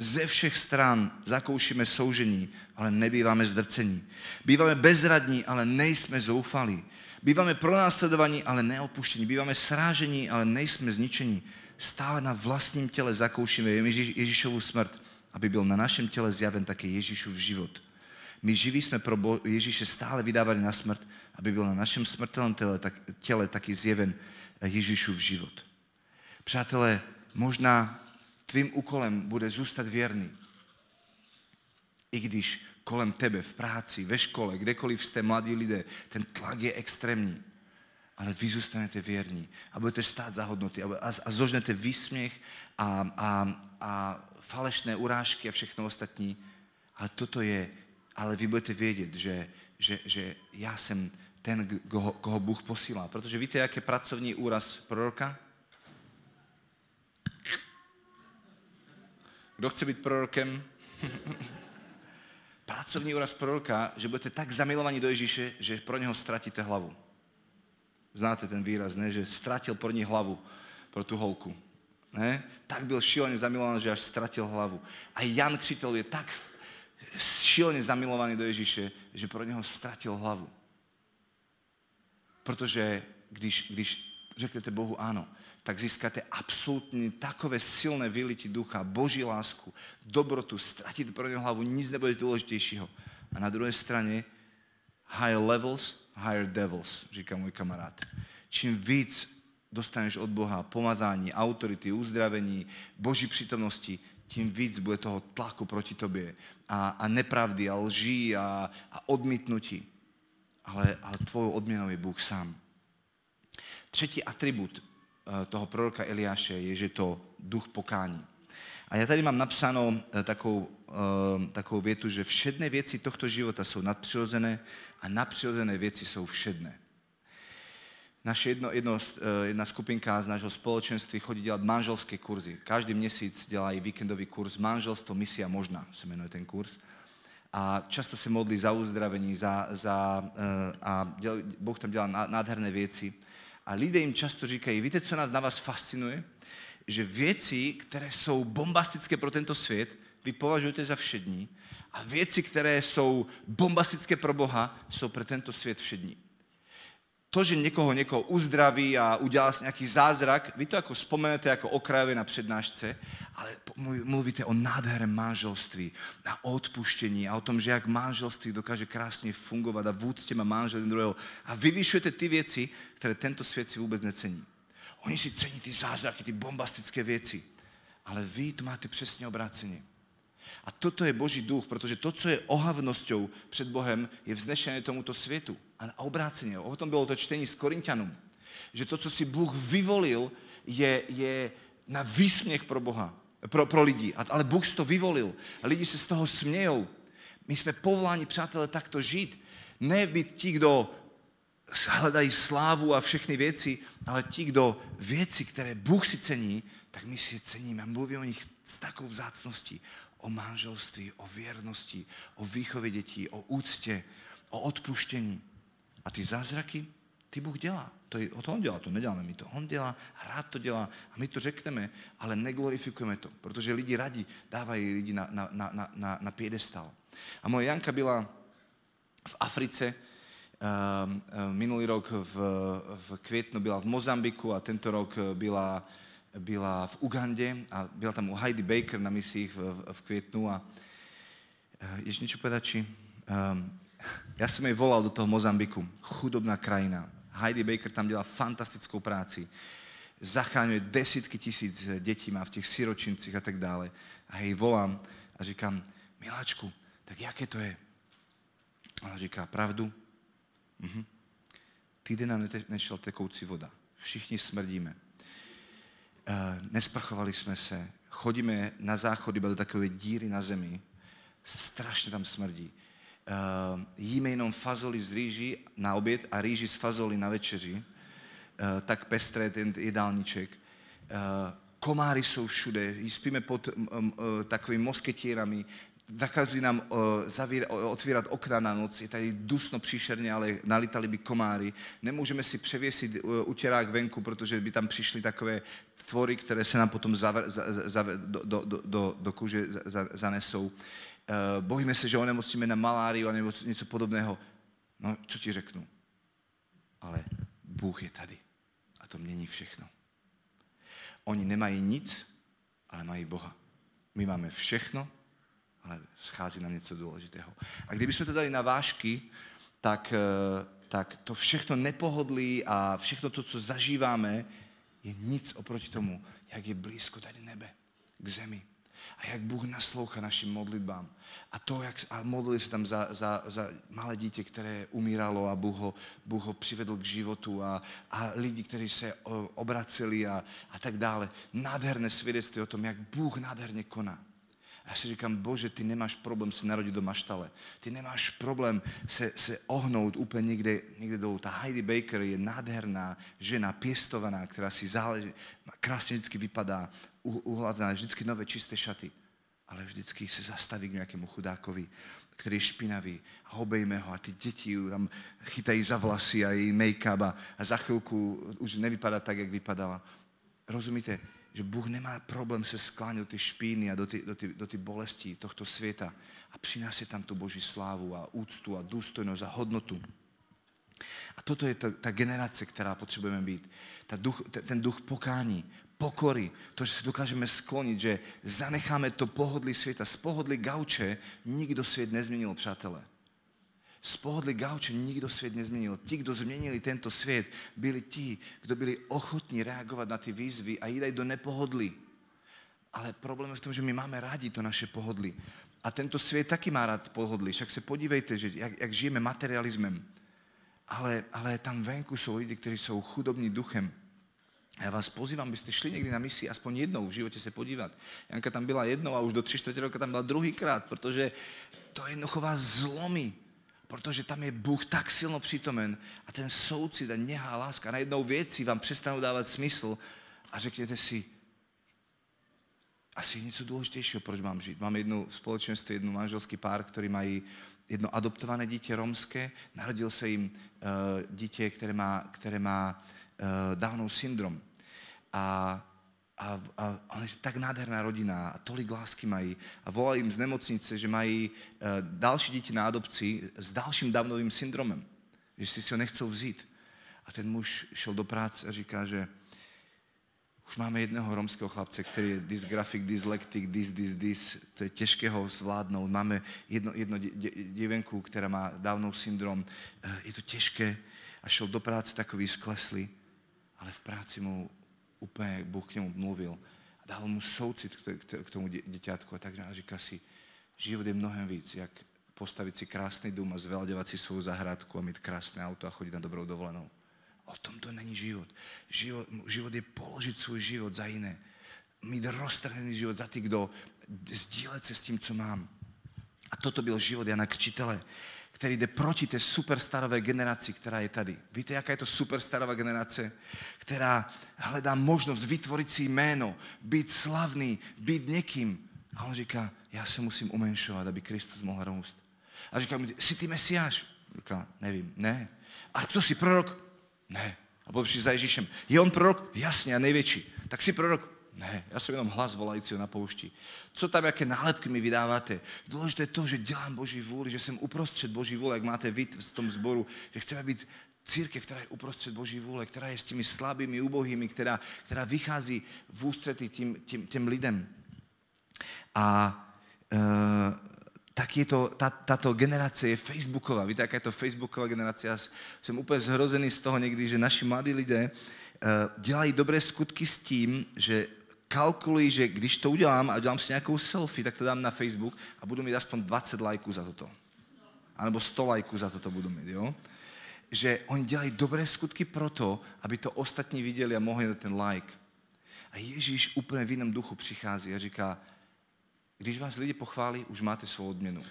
ze všech stran zakoušíme soužení, ale nebýváme zdrcení. Býváme bezradní, ale nejsme zoufalí. Býváme pronásledovaní, ale neopuštění. Býváme srážení, ale nejsme zničení. Stále na vlastním těle zakoušíme Ježíšovu smrt, aby byl na našem těle zjaven také Ježíšův život. My živí jsme pro Ježíše stále vydávali na smrt, aby byl na našem smrtelném těle, tak, těle taky zjeven Ježíšův život. Přátelé, možná tvým úkolem bude zůstat věrný. I když kolem tebe v práci, ve škole, kdekoliv jste mladí lidé, ten tlak je extrémní. Ale vy zůstanete věrní a budete stát za hodnoty a, a zožnete výsměch a, a, a falešné urážky a všechno ostatní. Ale toto je, ale vy budete vědět, že, že, že já jsem ten, koho, koho Bůh posílá. Protože víte, jak je pracovní úraz proroka? Kdo chce být prorokem? Pracovní úraz proroka, že budete tak zamilovaní do Ježíše, že pro něho ztratíte hlavu. Znáte ten výraz, ne? Že ztratil pro ní hlavu, pro tu holku. Ne? Tak byl šíleně zamilovaný, že až ztratil hlavu. A Jan Křitel je tak šíleně zamilovaný do Ježíše, že pro něho ztratil hlavu. Protože když, když řeknete Bohu ano, tak získáte absolutně takové silné vylití ducha, boží lásku, dobrotu, ztratit pro něho hlavu, nic nebude důležitějšího. A na druhé straně higher levels, higher devils, říká můj kamarád. Čím víc dostaneš od Boha pomazání, autority, uzdravení, boží přítomnosti, tím víc bude toho tlaku proti tobě a, a nepravdy a lží a, a odmítnutí. Ale, ale tvojou odměnou je Bůh sám. Třetí atribut toho proroka Eliáše je, že to duch pokání. A já tady mám napsanou takovou, takovou větu, že všedné věci tohto života jsou nadpřirozené a nadpřirozené věci jsou všedné. Naše jedno, jedno, jedna skupinka z nášho společenství chodí dělat manželské kurzy. Každý měsíc dělají víkendový kurz Manželstvo, misia možná, se jmenuje ten kurz a často se modlí za uzdravení za, za, a Boh tam dělá nádherné věci. A lidé jim často říkají, víte, co nás na vás fascinuje? Že věci, které jsou bombastické pro tento svět, vy považujete za všední a věci, které jsou bombastické pro Boha, jsou pro tento svět všední to, že někoho někoho uzdraví a udělá nějaký zázrak, vy to jako vzpomenete jako okrajové na přednášce, ale mluvíte o nádherném manželství, na odpuštění a o tom, že jak manželství dokáže krásně fungovat a v úctě má manžel druhého. A vyvyšujete ty věci, které tento svět si vůbec necení. Oni si cení ty zázraky, ty bombastické věci. Ale vy to máte přesně obráceně. A toto je Boží duch, protože to, co je ohavnosťou před Bohem, je vznešené tomuto světu. A obráceně, o tom bylo to čtení s Korintianům. Že to, co si Bůh vyvolil, je, je na výsměch pro Boha, pro, pro lidi. Ale Bůh to vyvolil. A lidi se z toho smějou. My jsme povoláni, přátelé, takto žít. Ne být ti, kdo hledají slávu a všechny věci, ale ti, kdo věci, které Bůh si cení, tak my si je ceníme a mluvíme o nich s takovou vzácností o manželství, o věrnosti, o výchově dětí, o úctě, o odpuštění. A ty zázraky, ty Bůh dělá. To je, to on dělá, to neděláme my to. On dělá, rád to dělá a my to řekneme, ale neglorifikujeme to, protože lidi rádi dávají lidi na, na, na, na, na piedestal. A moje Janka byla v Africe, minulý rok v, v květnu byla v Mozambiku a tento rok byla byla v Ugandě a byla tam u Heidi Baker na misích v, v květnu a eh, ještě něco povedať, či um, já jsem jej volal do toho Mozambiku, chudobná krajina. Heidi Baker tam dělá fantastickou práci. Zachráňuje desítky tisíc dětí, má v těch siročincích a tak dále. A jej volám a říkám, miláčku, tak jaké to je? Ona říká, pravdu? Mhm. Týden nám nešel tekoucí voda. Všichni smrdíme. Eh, nesprchovali jsme se, chodíme na záchod iba do takové díry na zemi, strašně tam smrdí. Uh, jíme jenom fazoli z rýží na oběd a rýži z fazoli na večeři. Uh, tak pestré ten jedálniček. Uh, komáry jsou všude, spíme pod um, um, takovými mosketírami, zakazují nám uh, zavír, otvírat okna na noc, je tady dusno příšerně, ale nalitali by komáry. Nemůžeme si převěsit uh, utěrák venku, protože by tam přišly takové tvory, které se nám potom zaver, za, za, do, do, do, do kůže za, zanesou. Uh, bojíme se, že onemocníme na maláriu nebo něco podobného. No, co ti řeknu? Ale Bůh je tady a to mění všechno. Oni nemají nic, ale mají Boha. My máme všechno, ale schází nám něco důležitého. A kdybychom to dali na vážky, tak, eh, tak to všechno nepohodlí a všechno to, co zažíváme, je nic oproti tomu, jak je blízko tady nebe k zemi. A jak Bůh naslouchá našim modlitbám. A to, jak a modlili se tam za, za, za malé dítě, které umíralo a Bůh ho, Bůh ho přivedl k životu a, a lidi, kteří se obraceli a, a tak dále. Nádherné svědectví o tom, jak Bůh nádherně koná. Já si říkám, bože, ty nemáš problém se narodit do maštale. Ty nemáš problém se, se ohnout úplně někde, někde dolů. Ta Heidi Baker je nádherná žena, pěstovaná, která si záleží, krásně vždycky vypadá, uhladená, vždycky nové čisté šaty. Ale vždycky se zastaví k nějakému chudákovi, který je špinavý. A obejme ho a ty děti tam chytají za vlasy a její make-up a, a za chvilku už nevypadá tak, jak vypadala. Rozumíte? Že Bůh nemá problém se sklánět do ty špíny a do ty, do, ty, do ty bolesti tohto světa a přináší tam tu Boží slávu a úctu a důstojnost a hodnotu. A toto je ta, ta generace, která potřebujeme být. Ta duch, ten duch pokání, pokory, to, že se dokážeme sklonit, že zanecháme to pohodlí světa. Z pohodlí gauče nikdo svět nezměnil, přátelé. Z pohodlí gauče nikdo svět nezměnil. Ti, kdo změnili tento svět, byli ti, kdo byli ochotní reagovat na ty výzvy a jít do nepohodlí. Ale problém je v tom, že my máme rádi to naše pohodlí. A tento svět taky má rád pohodlí. Však se podívejte, že jak, jak žijeme materialismem. Ale, ale tam venku jsou lidi, kteří jsou chudobní duchem. Já vás pozývám, abyste šli někdy na misi, aspoň jednou v životě se podívat. Janka tam byla jednou a už do tři čtvrtě roka tam byla druhýkrát, protože to jednoducho vás zlomí. Protože tam je Bůh tak silno přítomen a ten soucit a něha a láska najednou věci vám přestanou dávat smysl a řekněte si, asi je něco důležitějšího, proč mám žít. Mám jednu společenství, jednu manželský pár, který mají jedno adoptované dítě romské. Narodil se jim uh, dítě, které má, které má uh, Downov syndrom. A, a, a, a je tak nádherná rodina a tolik lásky mají. A volají jim z nemocnice, že mají uh, další dítě na adopci s dalším Downovým syndromem. Že si si ho nechcou vzít. A ten muž šel do práce a říká, že už máme jedného romského chlapce, který je dysgrafik, dyslektik, dys, dys, dys. To je těžké ho zvládnout. Máme jedno, jedno děvenku, která má Downov syndrom. Eh, je to těžké. A šel do práce takový skleslý, ale v práci mu úplně Bůh k němu mluvil. A dával mu soucit k tomu děťátku. A tak říká si, život je mnohem víc, jak postavit si krásný dům a zveľaďovat si svou zahradku a mít krásné auto a chodit na dobrou dovolenou. O tom to není život. Život, život je položit svůj život za jiné. Mít roztrhený život za ty, kdo sdílet se s tím, co mám. A toto byl život Jana Křtitele, který jde proti té superstarové generaci, která je tady. Víte, jaká je to superstarová generace? Která hledá možnost vytvořit si jméno, být slavný, být někým. A on říká, já se musím umenšovat, aby Kristus mohl růst. A říká mi, jsi ty mesiáš? Říká, nevím, ne. A kdo jsi prorok? Ne. A potom za Ježíšem. Je on prorok? Jasně, a největší. Tak si prorok? Ne, já jsem jenom hlas volajícího na poušti. Co tam, jaké nálepky mi vydáváte? Důležité je to, že dělám Boží vůli, že jsem uprostřed Boží vůle, jak máte vy v tom sboru, že chceme být církev, která je uprostřed Boží vůle, která je s těmi slabými, ubohými, která, která vychází v ústretí tím, tím, těm lidem. A uh, tak je to, ta, tato generace je facebooková. Víte, jaká je to facebooková generace? Já jsem úplně zhrozený z toho někdy, že naši mladí lidé uh, dělají dobré skutky s tím, že kalkulují, že když to udělám a udělám si nějakou selfie, tak to dám na Facebook a budu mít aspoň 20 lajků za toto. A nebo 100 lajků za toto budu mít, jo? Že oni dělají dobré skutky proto, aby to ostatní viděli a mohli na ten like. A Ježíš úplně v jiném duchu přichází a říká, když vás lidi pochválí, už máte svou odměnu.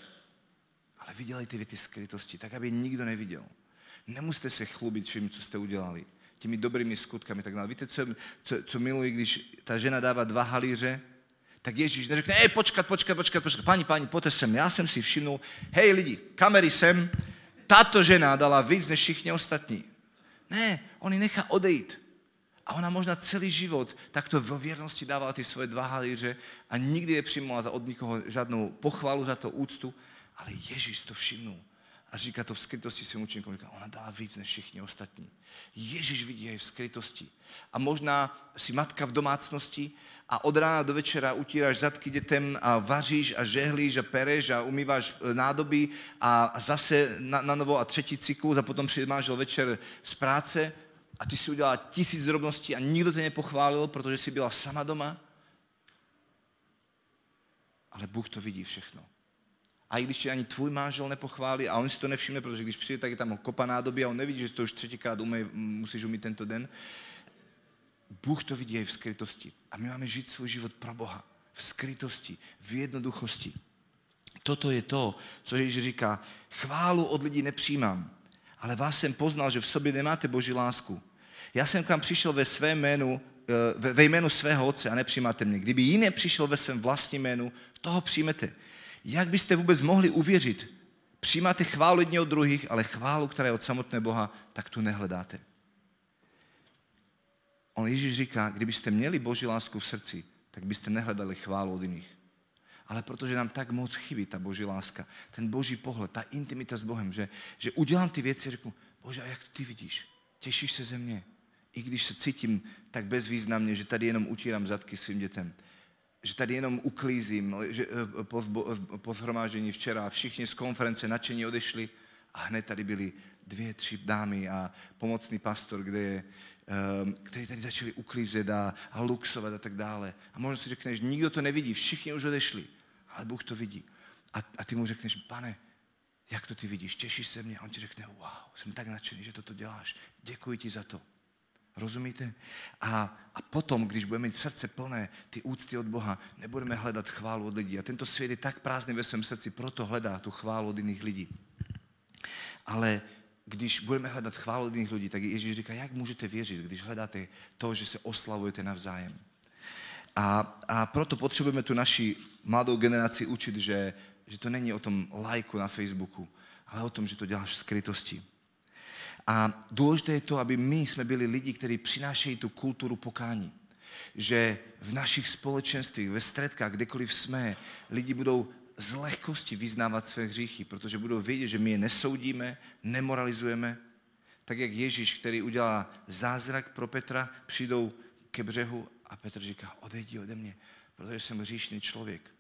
Ale vydělejte vy ty skrytosti, tak aby nikdo neviděl. Nemusíte se chlubit všem, co jste udělali. Těmi dobrými skutkami. Tak dále. Víte, co, co, co miluji, když ta žena dává dva halíře, tak Ježíš neřekne, hej, počkat, počkat, počkat, počkat, páni, páni, pojďte sem, já jsem si všimnul, hej lidi, kamery sem, tato žena dala víc než všichni ostatní. Ne, on ji nechá odejít. A ona možná celý život takto vo věrnosti dávala ty svoje dva halíře a nikdy nepřijmula od nikoho žádnou pochvalu za to, úctu, ale Ježíš to všimnul. A říká to v skrytosti svým učeníkům, říká, ona dala víc než všichni ostatní. Ježíš vidí jej v skrytosti. A možná si matka v domácnosti a od rána do večera utíráš zadky dětem a vaříš a žehlíš a pereš a umýváš e, nádoby a zase na, na novo a třetí cyklus a potom přijde manžel večer z práce a ty si udělala tisíc drobností a nikdo tě nepochválil, protože jsi byla sama doma. Ale Bůh to vidí všechno. A i když tě ani tvůj manžel nepochválí a on si to nevšimne, protože když přijde, tak je tam kopa nádoby a on nevidí, že to už třetíkrát umej, musíš umít tento den. Bůh to vidí i v skrytosti. A my máme žít svůj život pro Boha. V skrytosti, v jednoduchosti. Toto je to, co Ježíš říká. Chválu od lidí nepřijímám, ale vás jsem poznal, že v sobě nemáte boží lásku. Já jsem kam přišel ve svém jménu, eh, ve jménu svého otce a nepřijímáte mě. Kdyby jiný přišel ve svém vlastním jménu, toho přijmete. Jak byste vůbec mohli uvěřit? Přijímáte chválu jedni od druhých, ale chválu, která je od samotné Boha, tak tu nehledáte. On Ježíš říká, kdybyste měli Boží lásku v srdci, tak byste nehledali chválu od jiných. Ale protože nám tak moc chybí ta Boží láska, ten Boží pohled, ta intimita s Bohem, že, že udělám ty věci řeknu, Bože, a jak to ty vidíš? Těšíš se ze mě? I když se cítím tak bezvýznamně, že tady jenom utírám zadky svým dětem, že tady jenom uklízím, že eh, po, po zhromáždění včera všichni z konference nadšení odešli a hned tady byly dvě, tři dámy a pomocný pastor, kde je, um, který tady začali uklízet a, a luxovat a tak dále. A možná si řekneš, nikdo to nevidí, všichni už odešli, ale Bůh to vidí. A, a ty mu řekneš, pane, jak to ty vidíš, těšíš se mě? A on ti řekne, wow, jsem tak nadšený, že toto děláš, děkuji ti za to. Rozumíte? A, a potom, když budeme mít srdce plné ty úcty od Boha, nebudeme hledat chválu od lidí. A tento svět je tak prázdný ve svém srdci, proto hledá tu chválu od jiných lidí. Ale když budeme hledat chválu od jiných lidí, tak Ježíš říká, jak můžete věřit, když hledáte to, že se oslavujete navzájem. A, a proto potřebujeme tu naši mladou generaci učit, že, že to není o tom lajku na Facebooku, ale o tom, že to děláš v skrytosti. A důležité je to, aby my jsme byli lidi, kteří přinášejí tu kulturu pokání. Že v našich společenstvích, ve stredkách, kdekoliv jsme, lidi budou z lehkosti vyznávat své hříchy, protože budou vědět, že my je nesoudíme, nemoralizujeme. Tak jak Ježíš, který udělá zázrak pro Petra, přijdou ke břehu a Petr říká, odejdi ode mě, protože jsem hříšný člověk.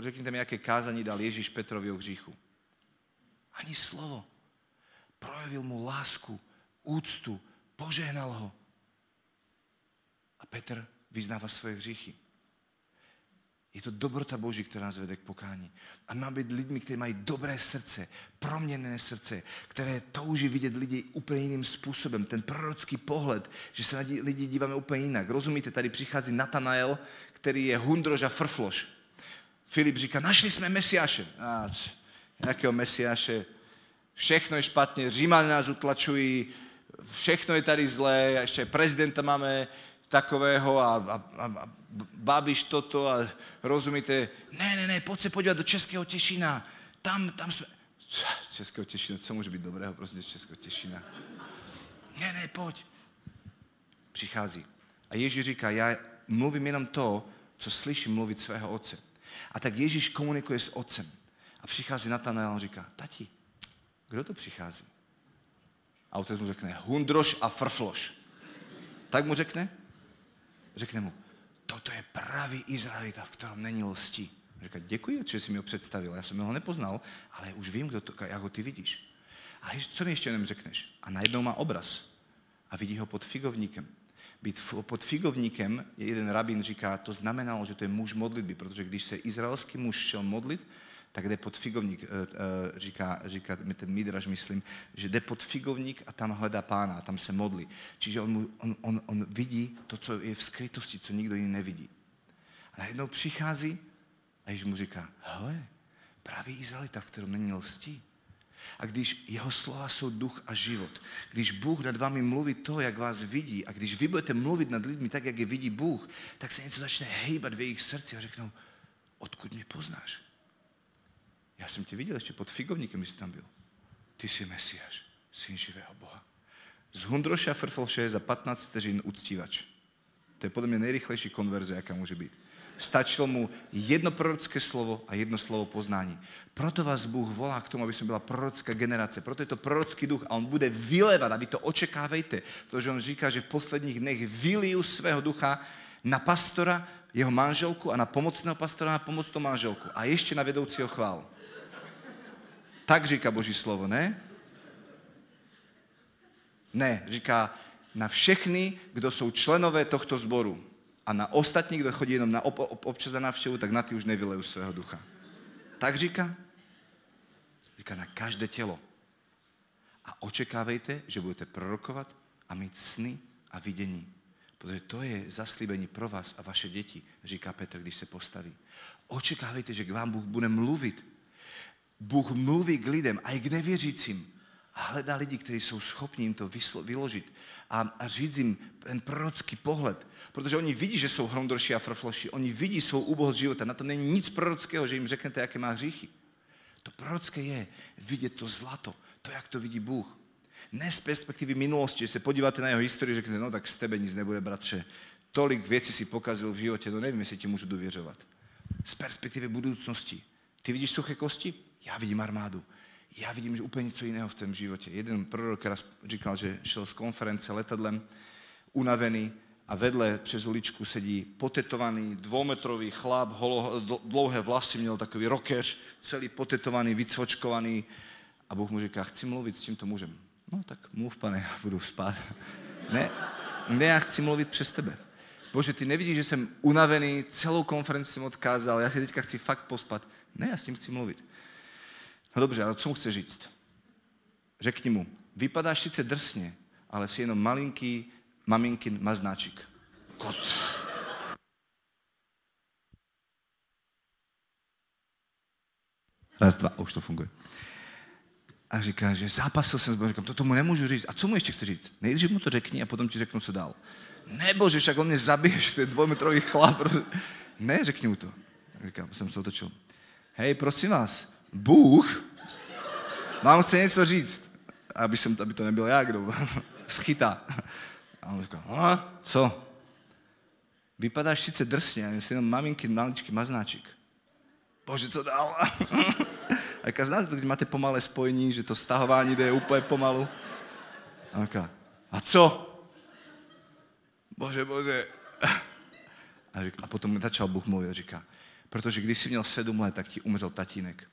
Řekněte mi, jaké kázání dal Ježíš Petrovi o hříchu. Ani slovo projevil mu lásku, úctu, požehnal ho. A Petr vyznáva svoje hříchy. Je to dobrota Boží, která nás vede k pokání. A má být lidmi, kteří mají dobré srdce, proměněné srdce, které touží vidět lidi úplně jiným způsobem. Ten prorocký pohled, že se na lidi díváme úplně jinak. Rozumíte, tady přichází Natanael, který je hundrož a frfloš. Filip říká, našli jsme Mesiáše. A, jakého Mesiáše? Všechno je špatně, Římany nás utlačují, všechno je tady zlé, ještě prezidenta máme takového a, a, a, a babiš toto a rozumíte, ne, ne, ne, pojď se podívat do Českého Těšina, tam, tam jsme, Českého Těšina, co může být dobrého prostě z Českého Těšina? Ne, ne, pojď. Přichází. A Ježíš říká, já mluvím jenom to, co slyším mluvit svého otce. A tak Ježíš komunikuje s otcem. A přichází Natanael a říká, tati, kdo to přichází? A otec mu řekne, hundroš a frfloš. Tak mu řekne? Řekne mu, toto je pravý Izraelita, v kterém není lstí. Říká, děkuji, že jsi mi ho představil, já jsem ho nepoznal, ale už vím, kdo to, jak ho ty vidíš. A co mi ještě jenom řekneš? A najednou má obraz a vidí ho pod figovníkem. Být pod figovníkem, jeden rabin říká, to znamenalo, že to je muž modlitby, protože když se izraelský muž šel modlit, tak jde pod figovník, eh, eh, říká, říká ten Midraž, myslím, že jde pod figovník a tam hledá pána, a tam se modlí. Čiže on, on, on, on vidí to, co je v skrytosti, co nikdo jiný nevidí. A najednou přichází a Ježíš mu říká, hele, právě Izraelita, v kterém není lstí. A když jeho slova jsou duch a život, když Bůh nad vámi mluví to, jak vás vidí, a když vy budete mluvit nad lidmi tak, jak je vidí Bůh, tak se něco začne hejbat v jejich srdci a řeknou, odkud mě poznáš? Já jsem tě viděl ještě pod figovníkem, když jsi tam byl. Ty jsi Mesiáš, syn živého Boha. Z Hundroša Frfolše za 15 vteřin uctívač. To je podle mě nejrychlejší konverze, jaká může být. Stačilo mu jedno prorocké slovo a jedno slovo poznání. Proto vás Bůh volá k tomu, aby jsme byla prorocká generace. Proto je to prorocký duch a on bude vylevat, aby to očekávejte. Protože on říká, že v posledních dnech vyliju svého ducha na pastora, jeho manželku a na pomocného pastora, na pomocnou manželku. A ještě na vedoucího chvál. Tak říká Boží slovo, ne? Ne, říká na všechny, kdo jsou členové tohto sboru. A na ostatní, kdo chodí jenom na ob, ob, občas na návštěvu, tak na ty už nevyleju svého ducha. Tak říká? Říká na každé tělo. A očekávejte, že budete prorokovat a mít sny a vidění. Protože to je zaslíbení pro vás a vaše děti, říká Petr, když se postaví. Očekávejte, že k vám Bůh bude mluvit Bůh mluví k lidem, a i k nevěřícím. A hledá lidi, kteří jsou schopni jim to vyložit a, a říct jim ten prorocký pohled. Protože oni vidí, že jsou hromdroši a frfloši. Oni vidí svou úbohost života. Na to není nic prorockého, že jim řeknete, jaké má hříchy. To prorocké je vidět to zlato, to, jak to vidí Bůh. Ne z perspektivy minulosti, že se podíváte na jeho historii, řeknete, no tak z tebe nic nebude, bratře. Tolik věcí si pokazil v životě, no nevím, jestli ti můžu důvěřovat. Z perspektivy budoucnosti. Ty vidíš suché kosti? Já vidím armádu. Já vidím, že úplně něco jiného v tom životě. Jeden prorok raz říkal, že šel z konference letadlem, unavený a vedle přes uličku sedí potetovaný dvoumetrový chlap, holo, dlouhé vlasy, měl takový rokeř, celý potetovaný, vycvočkovaný. A Bůh mu říká, chci mluvit s tímto mužem. No tak mluv, pane, já budu spát. Ne, ne, já chci mluvit přes tebe. Bože, ty nevidíš, že jsem unavený, celou konferenci jsem odkázal, já si teďka chci fakt pospat. Ne, já s tím chci mluvit. No dobře, ale co mu chce říct? Řekni mu, vypadáš sice drsně, ale jsi jenom malinký maminkin maznáčik. Kot. Raz, dva, už to funguje. A říká, že zápasil jsem s Bohem. Říkám, to tomu nemůžu říct. A co mu ještě chce říct? Nejdřív mu to řekni a potom ti řeknu, co dál. Nebo, že však on mě zabije, že to je dvojmetrový chlap. Ne, řekni mu to. Říkám, jsem se otočil. Hej, prosím vás, Bůh vám chce něco říct. Aby, jsem, aby to nebyl já, kdo schytá. A on říká, no, co? Vypadáš sice drsně, ale jsi jenom maminky, maličký maznáček. Bože, co dál? A říká, znáte to, když máte pomalé spojení, že to stahování jde úplně pomalu? A říká, a co? Bože, bože. A, říká, a potom začal Bůh mluvit a říká, protože když jsi měl sedm let, tak ti umřel tatínek.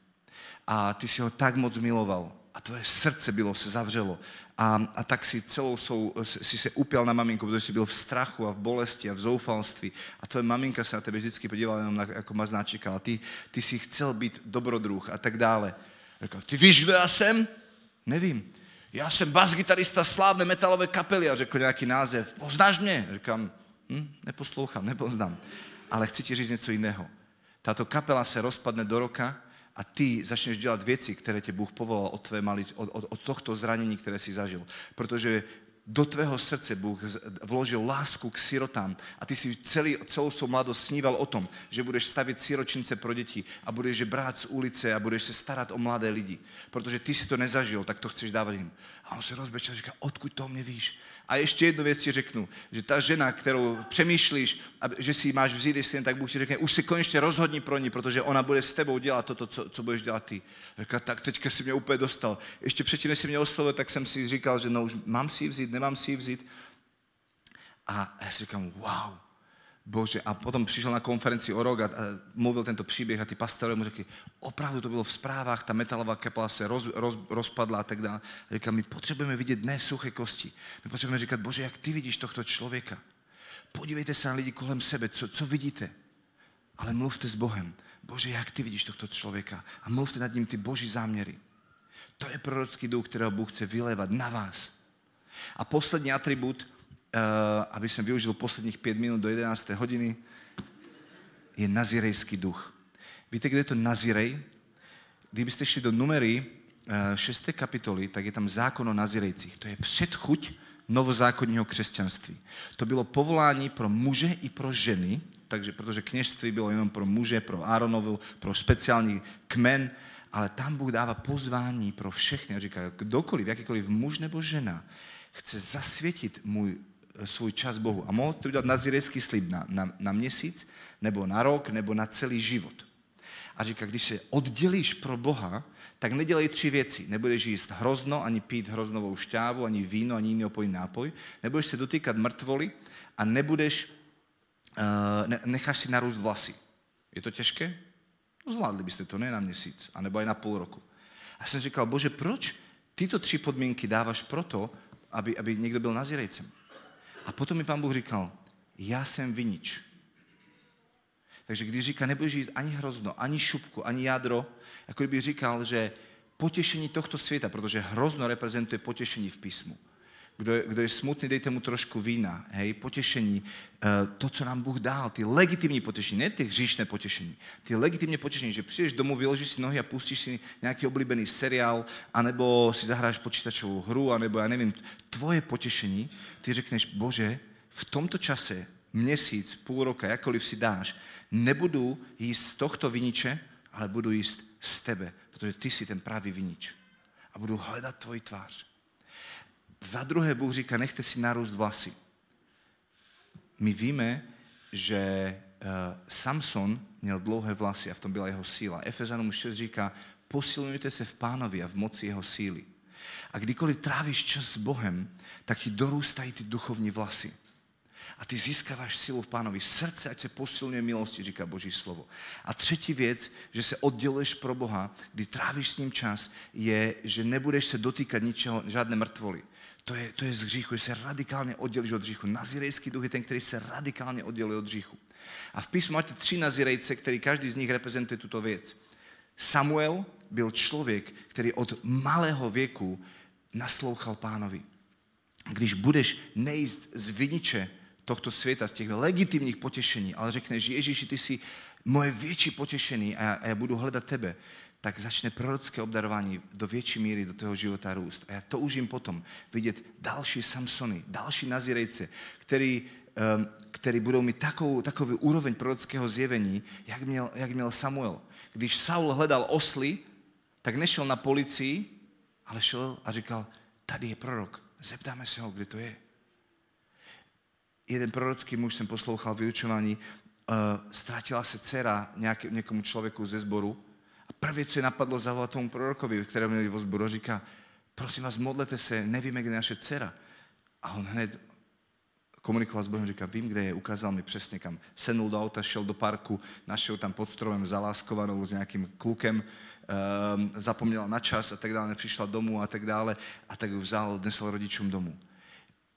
A ty si ho tak moc miloval a tvoje srdce bylo, se zavřelo. A, a tak si celou svou, si se upěl na maminku, protože jsi byl v strachu a v bolesti a v zoufalství. A tvoje maminka se na tebe vždycky podívala jenom na, jako maznáčika. A ty, ty si chcel být dobrodruh a tak dále. Říkal, ty víš, kdo já jsem? Nevím. Já jsem basgitarista slávné metalové kapely a řekl nějaký název. Poznáš mě? Říkám, hm, neposlouchám, nepoznám. Ale chci ti říct něco jiného. Tato kapela se rozpadne do roka a ty začneš dělat věci, které tě Bůh povolal od, tvé mali, od, od, od tohto zranění, které jsi zažil. Protože do tvého srdce Bůh vložil lásku k sirotám a ty si celý, celou svou mladost sníval o tom, že budeš stavit siročince pro děti a budeš je brát z ulice a budeš se starat o mladé lidi. Protože ty si to nezažil, tak to chceš dávat jim. A on se rozbečel a říká, odkud to mě víš? A ještě jednu věc ti řeknu, že ta žena, kterou přemýšlíš, že si ji máš vzít, jestli jen tak Bůh ti řekne, už se konečně rozhodni pro ní, protože ona bude s tebou dělat toto, co, co budeš dělat ty. Říká, tak teďka si mě úplně dostal. Ještě předtím, než si mě oslovil, tak jsem si říkal, že no už mám si ji vzít, nemám si ji vzít. A já si říkám, wow, Bože, a potom přišel na konferenci o rok a, a mluvil tento příběh a ty pastorové mu řekli, opravdu to bylo v zprávách, ta metalová kapela se roz, roz, rozpadla a tak dále. A říká, my potřebujeme vidět ne suché kosti. My potřebujeme říkat, Bože, jak ty vidíš tohto člověka. Podívejte se na lidi kolem sebe, co, co vidíte. Ale mluvte s Bohem. Bože, jak ty vidíš tohto člověka. A mluvte nad ním ty boží záměry. To je prorocký duch, kterého Bůh chce vylévat na vás. A poslední atribut, aby jsem využil posledních pět minut do 11. hodiny, je nazirejský duch. Víte, kde je to nazirej? Kdybyste šli do numery 6. Eh, kapitoly, tak je tam zákon o nazirejcích. To je předchuť novozákonního křesťanství. To bylo povolání pro muže i pro ženy, takže, protože kněžství bylo jenom pro muže, pro Áronovu, pro speciální kmen, ale tam Bůh dává pozvání pro všechny a říká, kdokoliv, jakýkoliv muž nebo žena chce zasvětit můj svůj čas Bohu. A mohl to udělat nazirejský slib na, na, na měsíc, nebo na rok, nebo na celý život. A říká, když se oddělíš pro Boha, tak nedělej tři věci. Nebudeš jíst hrozno, ani pít hroznovou šťávu, ani víno, ani jiný opojný nápoj. Nebudeš se dotýkat mrtvoly a nebudeš, uh, ne, necháš si narůst vlasy. Je to těžké? No zvládli byste to, ne na měsíc, anebo i na půl roku. A jsem říkal, bože, proč tyto tři podmínky dáváš proto, aby, aby někdo byl nazírejcem? A potom mi pán Bůh říkal, já jsem vinič. Takže když říká, nebudeš žít ani hrozno, ani šupku, ani jádro, jako kdyby říkal, že potěšení tohto světa, protože hrozno reprezentuje potěšení v písmu. Kdo je, kdo je smutný, dejte mu trošku vína, hej, potěšení, eh, to, co nám Bůh dal, ty legitimní potěšení, ne ty hříšné potěšení, ty legitimní potěšení, že přijdeš domů, vyložíš si nohy a pustíš si nějaký oblíbený seriál, anebo si zahráš počítačovou hru, anebo já nevím, tvoje potěšení, ty řekneš, bože, v tomto čase, měsíc, půl roka, jakkoliv si dáš, nebudu jíst z tohto viniče, ale budu jíst z tebe, protože ty jsi ten pravý vinič. A budu hledat tvoji tvář. Za druhé Bůh říká, nechte si narůst vlasy. My víme, že uh, Samson měl dlouhé vlasy a v tom byla jeho síla. Efezanům 6 říká, posilujte se v pánovi a v moci jeho síly. A kdykoliv trávíš čas s Bohem, tak ti dorůstají ty duchovní vlasy. A ty získáváš silu v pánovi. Srdce, ať se posilňuje milosti, říká Boží slovo. A třetí věc, že se odděluješ pro Boha, kdy trávíš s ním čas, je, že nebudeš se dotýkat ničeho, žádné mrtvoly. To je, to je z hříchu, že se radikálně oddělíš od hříchu. Nazirejský duch je ten, který se radikálně odděluje od hříchu. A v písmu máte tři nazirejce, který každý z nich reprezentuje tuto věc. Samuel byl člověk, který od malého věku naslouchal pánovi. když budeš nejíst z viniče tohto světa, z těch legitimních potěšení, ale řekneš, Ježíši, ty jsi moje větší potěšení a já, a já budu hledat tebe, tak začne prorocké obdarování do větší míry do toho života růst. A já toužím potom vidět další Samsony, další Nazirejce, který, um, který budou mít takovou, takový úroveň prorockého zjevení, jak měl, jak měl Samuel. Když Saul hledal osly, tak nešel na policii, ale šel a říkal, tady je prorok, zeptáme se ho, kde to je. Jeden prorocký muž jsem poslouchal vyučování, uh, ztratila se dcera nějak, někomu člověku ze sboru a prvě, co je napadlo, zavolat tomu prorokovi, kterého měli vo sboru, říká, prosím vás, modlete se, nevíme, kde je naše dcera. A on hned komunikoval s Bohem, říká, vím, kde je, ukázal mi přesně kam. Senul do auta, šel do parku, našel tam pod stromem zaláskovanou s nějakým klukem, um, zapomněla na čas a tak dále, nepřišla domů a tak dále a tak ju vzal, odnesl rodičům domů.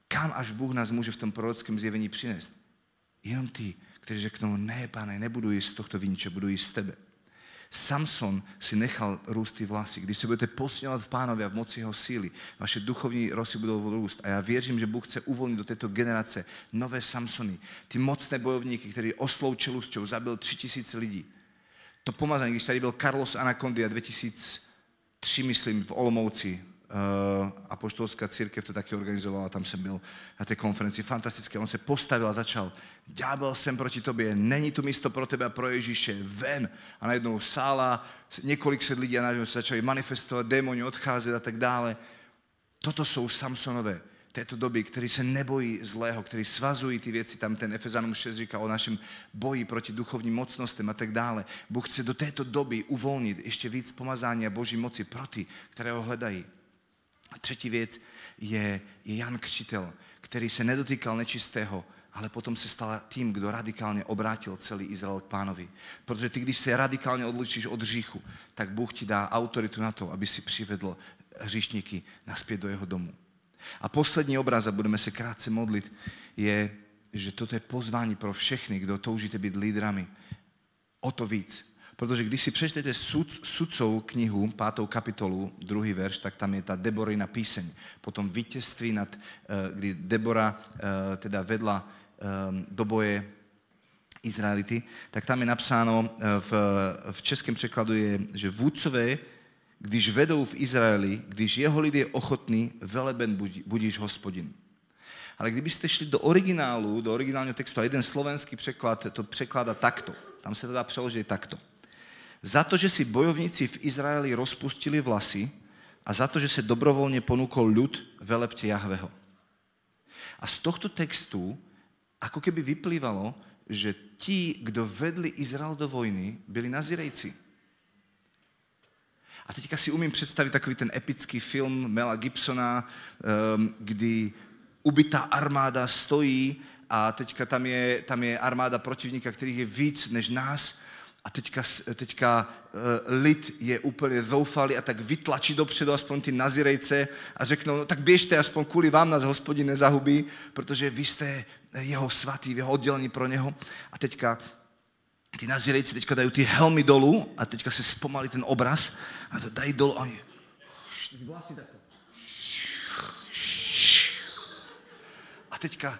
Kam až Bůh nás může v tom prorockém zjevení přinést? Jenom ty, kteří řeknou, ne, pane, nebudu jíst z tohto viniče, budu jíst z tebe. Samson si nechal růst ty vlasy. Když se budete posňovat v pánovi a v moci jeho síly, vaše duchovní rosy budou růst. A já věřím, že Bůh chce uvolnit do této generace nové Samsony. Ty mocné bojovníky, který oslou čelustťou zabil tři tisíce lidí. To pomazání, když tady byl Carlos Anacondia 2003, myslím, v Olomouci, uh, apoštolská církev to taky organizovala, tam jsem byl na té konferenci, fantastické, on se postavil a začal, ďábel jsem proti tobě, není tu místo pro tebe a pro Ježíše, ven. A najednou sála, několik set lidí a najednou se začali manifestovat, démoni odcházet a tak dále. Toto jsou Samsonové této doby, který se nebojí zlého, který svazují ty věci, tam ten Efezanum 6 říká o našem boji proti duchovním mocnostem a tak dále. Bůh chce do této doby uvolnit ještě víc pomazání a boží moci pro ty, které ho hledají. A třetí věc je, je Jan Křtitel, který se nedotýkal nečistého, ale potom se stal tím, kdo radikálně obrátil celý Izrael k pánovi. Protože ty, když se radikálně odlučíš od hříchu, tak Bůh ti dá autoritu na to, aby si přivedl hříšníky naspět do jeho domu. A poslední obraz, a budeme se krátce modlit, je, že toto je pozvání pro všechny, kdo toužíte být lídrami. O to víc. Protože když si přečtete sud, sudcov knihu, pátou kapitolu, druhý verš, tak tam je ta Deborina píseň. Potom vítězství, nad, eh, kdy Debora eh, teda vedla eh, do boje Izraelity, tak tam je napsáno, v, v českém překladu je, že vůdcové, když vedou v Izraeli, když jeho lid je ochotný, veleben budíš hospodin. Ale kdybyste šli do originálu, do originálního textu, a jeden slovenský překlad to překládá takto. Tam se to dá přeložit takto. Za to, že si bojovníci v Izraeli rozpustili vlasy a za to, že se dobrovolně ponúkol ľud, velepte Jahveho. A z tohto textu ako keby vyplývalo, že ti, kdo vedli Izrael do vojny, byli nazirejci. A teďka si umím představit takový ten epický film Mela Gibsona, um, kdy ubitá armáda stojí a teďka tam je, tam je armáda protivníka, kterých je víc než nás a teďka, teďka uh, lid je úplně zoufalý a tak vytlačí dopředu aspoň ty nazirejce a řeknou, no tak běžte, aspoň kvůli vám nás hospodin nezahubí, protože vy jste jeho svatý, jeho oddělení pro něho. A teďka ty nazirejci teďka dají ty helmy dolů a teďka se zpomalí ten obraz a to dají dolů a oni a teďka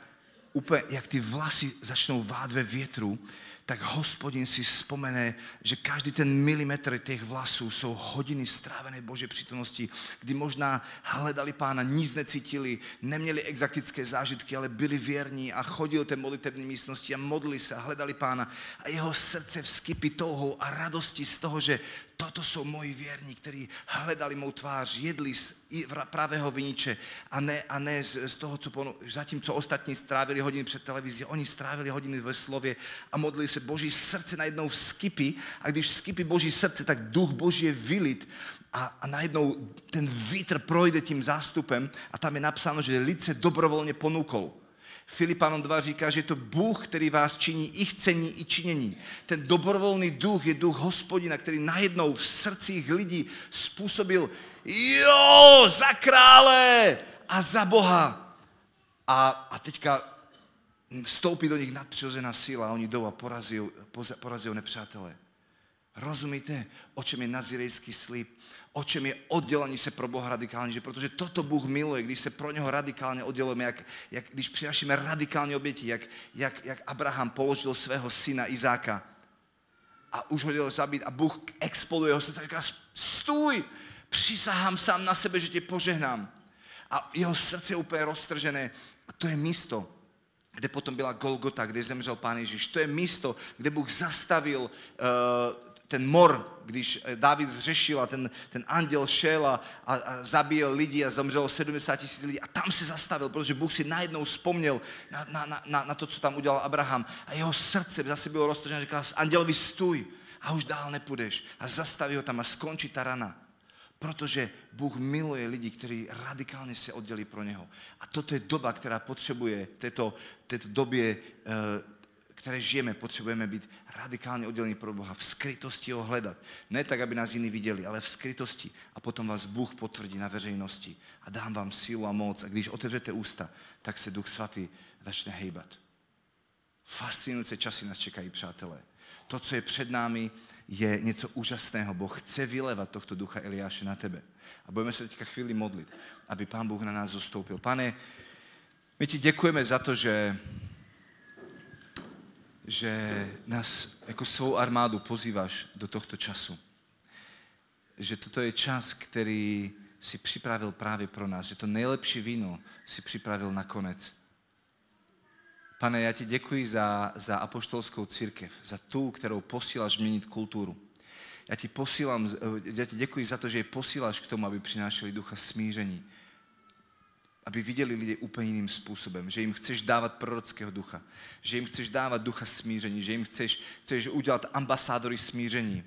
úplně, jak ty vlasy začnou vát ve větru, tak hospodin si vzpomene, že každý ten milimetr těch vlasů jsou hodiny strávené Bože přítomnosti, kdy možná hledali pána, nic necítili, neměli exaktické zážitky, ale byli věrní a chodili do té modlitební místnosti a modlili se a hledali pána. A jeho srdce vskypí touhou a radostí z toho, že toto jsou moji věrní, kteří hledali mou tvář, jedli z pravého viniče a ne, a ne z, z toho, co ponu, zatímco ostatní strávili hodiny před televizí, oni strávili hodiny ve slově a modlili se Boží srdce najednou vskypí a když vskypí Boží srdce, tak duch Boží je vylit a, a najednou ten vítr projde tím zástupem a tam je napsáno, že lid se dobrovolně ponúkol. Filipanom 2 říká, že je to Bůh, který vás činí i chcení, i činění. Ten dobrovolný duch je duch hospodina, který najednou v srdcích lidí způsobil jo, za krále a za Boha. A, a teďka vstoupí do nich nadpřirozená síla a oni jdou a porazí, nepřátelé. Rozumíte, o čem je nazirejský slib? o čem je oddělení se pro Boha radikálně, že protože toto Bůh miluje, když se pro něho radikálně oddělujeme, jak, jak když přinášíme radikálně oběti, jak, jak, jak Abraham položil svého syna Izáka a už ho dělal zabít a Bůh exploduje ho se říká, stůj, přísahám sám na sebe, že tě požehnám. A jeho srdce je úplně roztržené. A to je místo, kde potom byla Golgota, kde zemřel Pán Ježíš. To je místo, kde Bůh zastavil uh, ten mor, když eh, David zřešil a ten, ten anděl šel a, a, a zabíjel lidi a zemřelo 70 tisíc lidí a tam se zastavil, protože Bůh si najednou vzpomněl na, na, na, na to, co tam udělal Abraham a jeho srdce zase bylo roztržené a říkal, anděl, stůj a už dál nepůjdeš a zastaví ho tam a skončí ta rana. Protože Bůh miluje lidi, kteří radikálně se oddělí pro něho. A toto je doba, která potřebuje v této, této době, eh, které žijeme, potřebujeme být radikálně oddělení pro Boha, v skrytosti ho hledat. Ne tak, aby nás jiní viděli, ale v skrytosti. A potom vás Bůh potvrdí na veřejnosti a dám vám sílu a moc. A když otevřete ústa, tak se Duch Svatý začne hejbat. Fascinující časy nás čekají, přátelé. To, co je před námi, je něco úžasného. Boh chce vylevat tohto ducha Eliáše na tebe. A budeme se teďka chvíli modlit, aby Pán Bůh na nás zostoupil. Pane, my ti děkujeme za to, že, že nás jako svou armádu pozýváš do tohto času. Že toto je čas, který si připravil právě pro nás. Že to nejlepší víno si připravil nakonec Pane, já ti děkuji za, za apoštolskou církev, za tu, kterou posíláš měnit kulturu. Já ti, posílám, já ti děkuji za to, že je posíláš k tomu, aby přinášeli ducha smíření. Aby viděli lidi úplně jiným způsobem. Že jim chceš dávat prorockého ducha. Že jim chceš dávat ducha smíření. Že jim chceš, chceš udělat ambasádory smíření.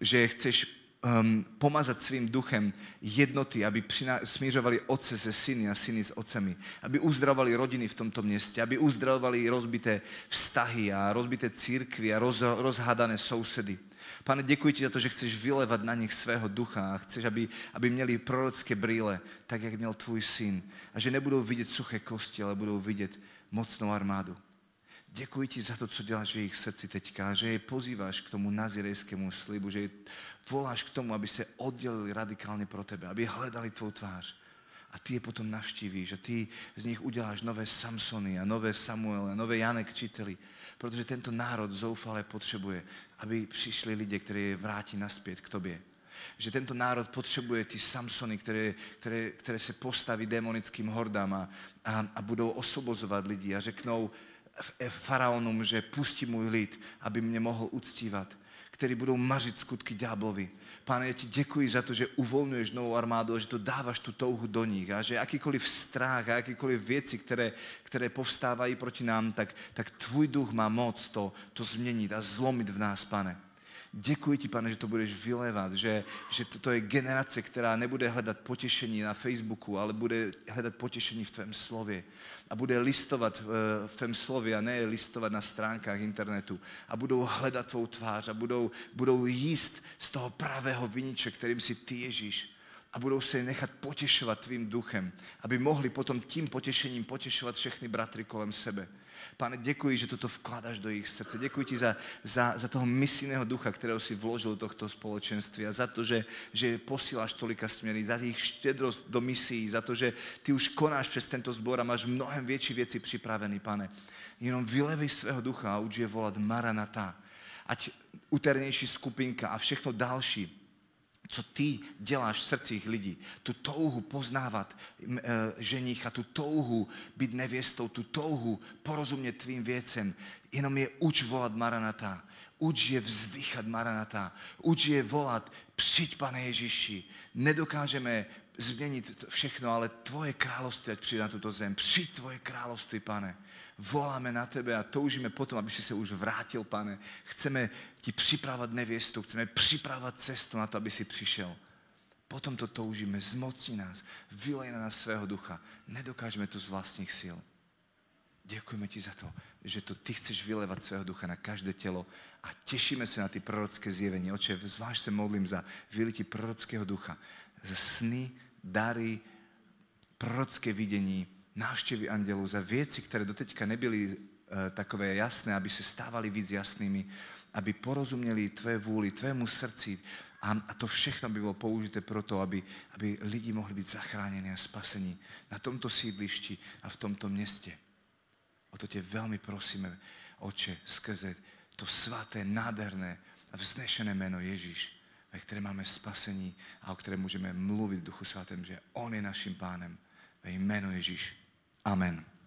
Že chceš um, pomazat svým duchem jednoty, aby přina- smířovali otce se syny a syny s otcemi, aby uzdravovali rodiny v tomto městě, aby uzdravovali rozbité vztahy a rozbité církvy a roz, rozhádané sousedy. Pane, děkuji ti za to, že chceš vylevat na nich svého ducha a chceš, aby, aby měli prorocké brýle, tak jak měl tvůj syn. A že nebudou vidět suché kosti, ale budou vidět mocnou armádu. Děkuji ti za to, co děláš v jejich srdci teďka, že je pozýváš k tomu nazirejskému slibu, že je voláš k tomu, aby se oddělili radikálně pro tebe, aby hledali tvou tvář. A ty je potom navštívíš a ty z nich uděláš nové Samsony a nové Samuele, nové Janek Čiteli. Protože tento národ zoufale potřebuje, aby přišli lidi, kteří je vrátí naspět k tobě. Že tento národ potřebuje ty Samsony, které, které, které se postaví demonickým hordám a, a, a budou osobozovat lidi a řeknou, faraonům, že pustí můj lid, aby mě mohl uctívat, který budou mařit skutky ďáblovi. Pane, já ti děkuji za to, že uvolňuješ novou armádu a že to dáváš tu touhu do nich a že jakýkoliv strach a jakýkoliv věci, které, které povstávají proti nám, tak, tak tvůj duch má moc to, to změnit a zlomit v nás, pane. Děkuji ti, pane, že to budeš vylevat, že, že to je generace, která nebude hledat potěšení na Facebooku, ale bude hledat potěšení v tvém slově. A bude listovat v, v tvém slově a ne listovat na stránkách internetu. A budou hledat tvou tvář a budou, budou jíst z toho pravého viniče, kterým si ty Ježíš a budou se nechat potěšovat tvým duchem, aby mohli potom tím potěšením potěšovat všechny bratry kolem sebe. Pane, děkuji, že toto vkládáš do jejich srdce. Děkuji ti za, za, za toho misijného ducha, kterého si vložil do tohto společenství a za to, že, že posíláš tolika směry, za jejich štědrost do misií, za to, že ty už konáš přes tento sbor a máš mnohem větší věci připravený, pane. Jenom vylevej svého ducha a uč je volat Maranata. Ať uternější skupinka a všechno další co ty děláš v srdcích lidí, tu touhu poznávat e, ženicha, tu touhu být nevěstou, tu touhu porozumět tvým věcem, jenom je uč volat Maranata, uč je vzdychat Maranata, uč je volat, přijď pane Ježíši, nedokážeme změnit všechno, ale tvoje království ať přijde na tuto zem, přijď tvoje království, pane voláme na tebe a toužíme potom, aby si se už vrátil, pane. Chceme ti připravovat nevěstu, chceme připravovat cestu na to, aby si přišel. Potom to toužíme, zmocni nás, vylej na nás svého ducha. Nedokážeme to z vlastních sil. Děkujeme ti za to, že to ty chceš vylevat svého ducha na každé tělo a těšíme se na ty prorocké zjevení. Oče, zvlášť se modlím za vylití prorockého ducha, za sny, dary, prorocké vidění, návštěvy andělů, za věci, které doteďka nebyly uh, takové jasné, aby se stávaly víc jasnými. aby porozuměli tvé vůli, tvému srdci a, a to všechno by bylo použité pro to, aby, aby lidi mohli být zachráněni a spasení na tomto sídlišti a v tomto městě. O to tě velmi prosíme, Oče, skrze to svaté, nádherné a vznešené jméno Ježíš, ve které máme spasení a o kterém můžeme mluvit Duchu Svatém, že On je naším pánem. Ve jméno Ježíš. Amen.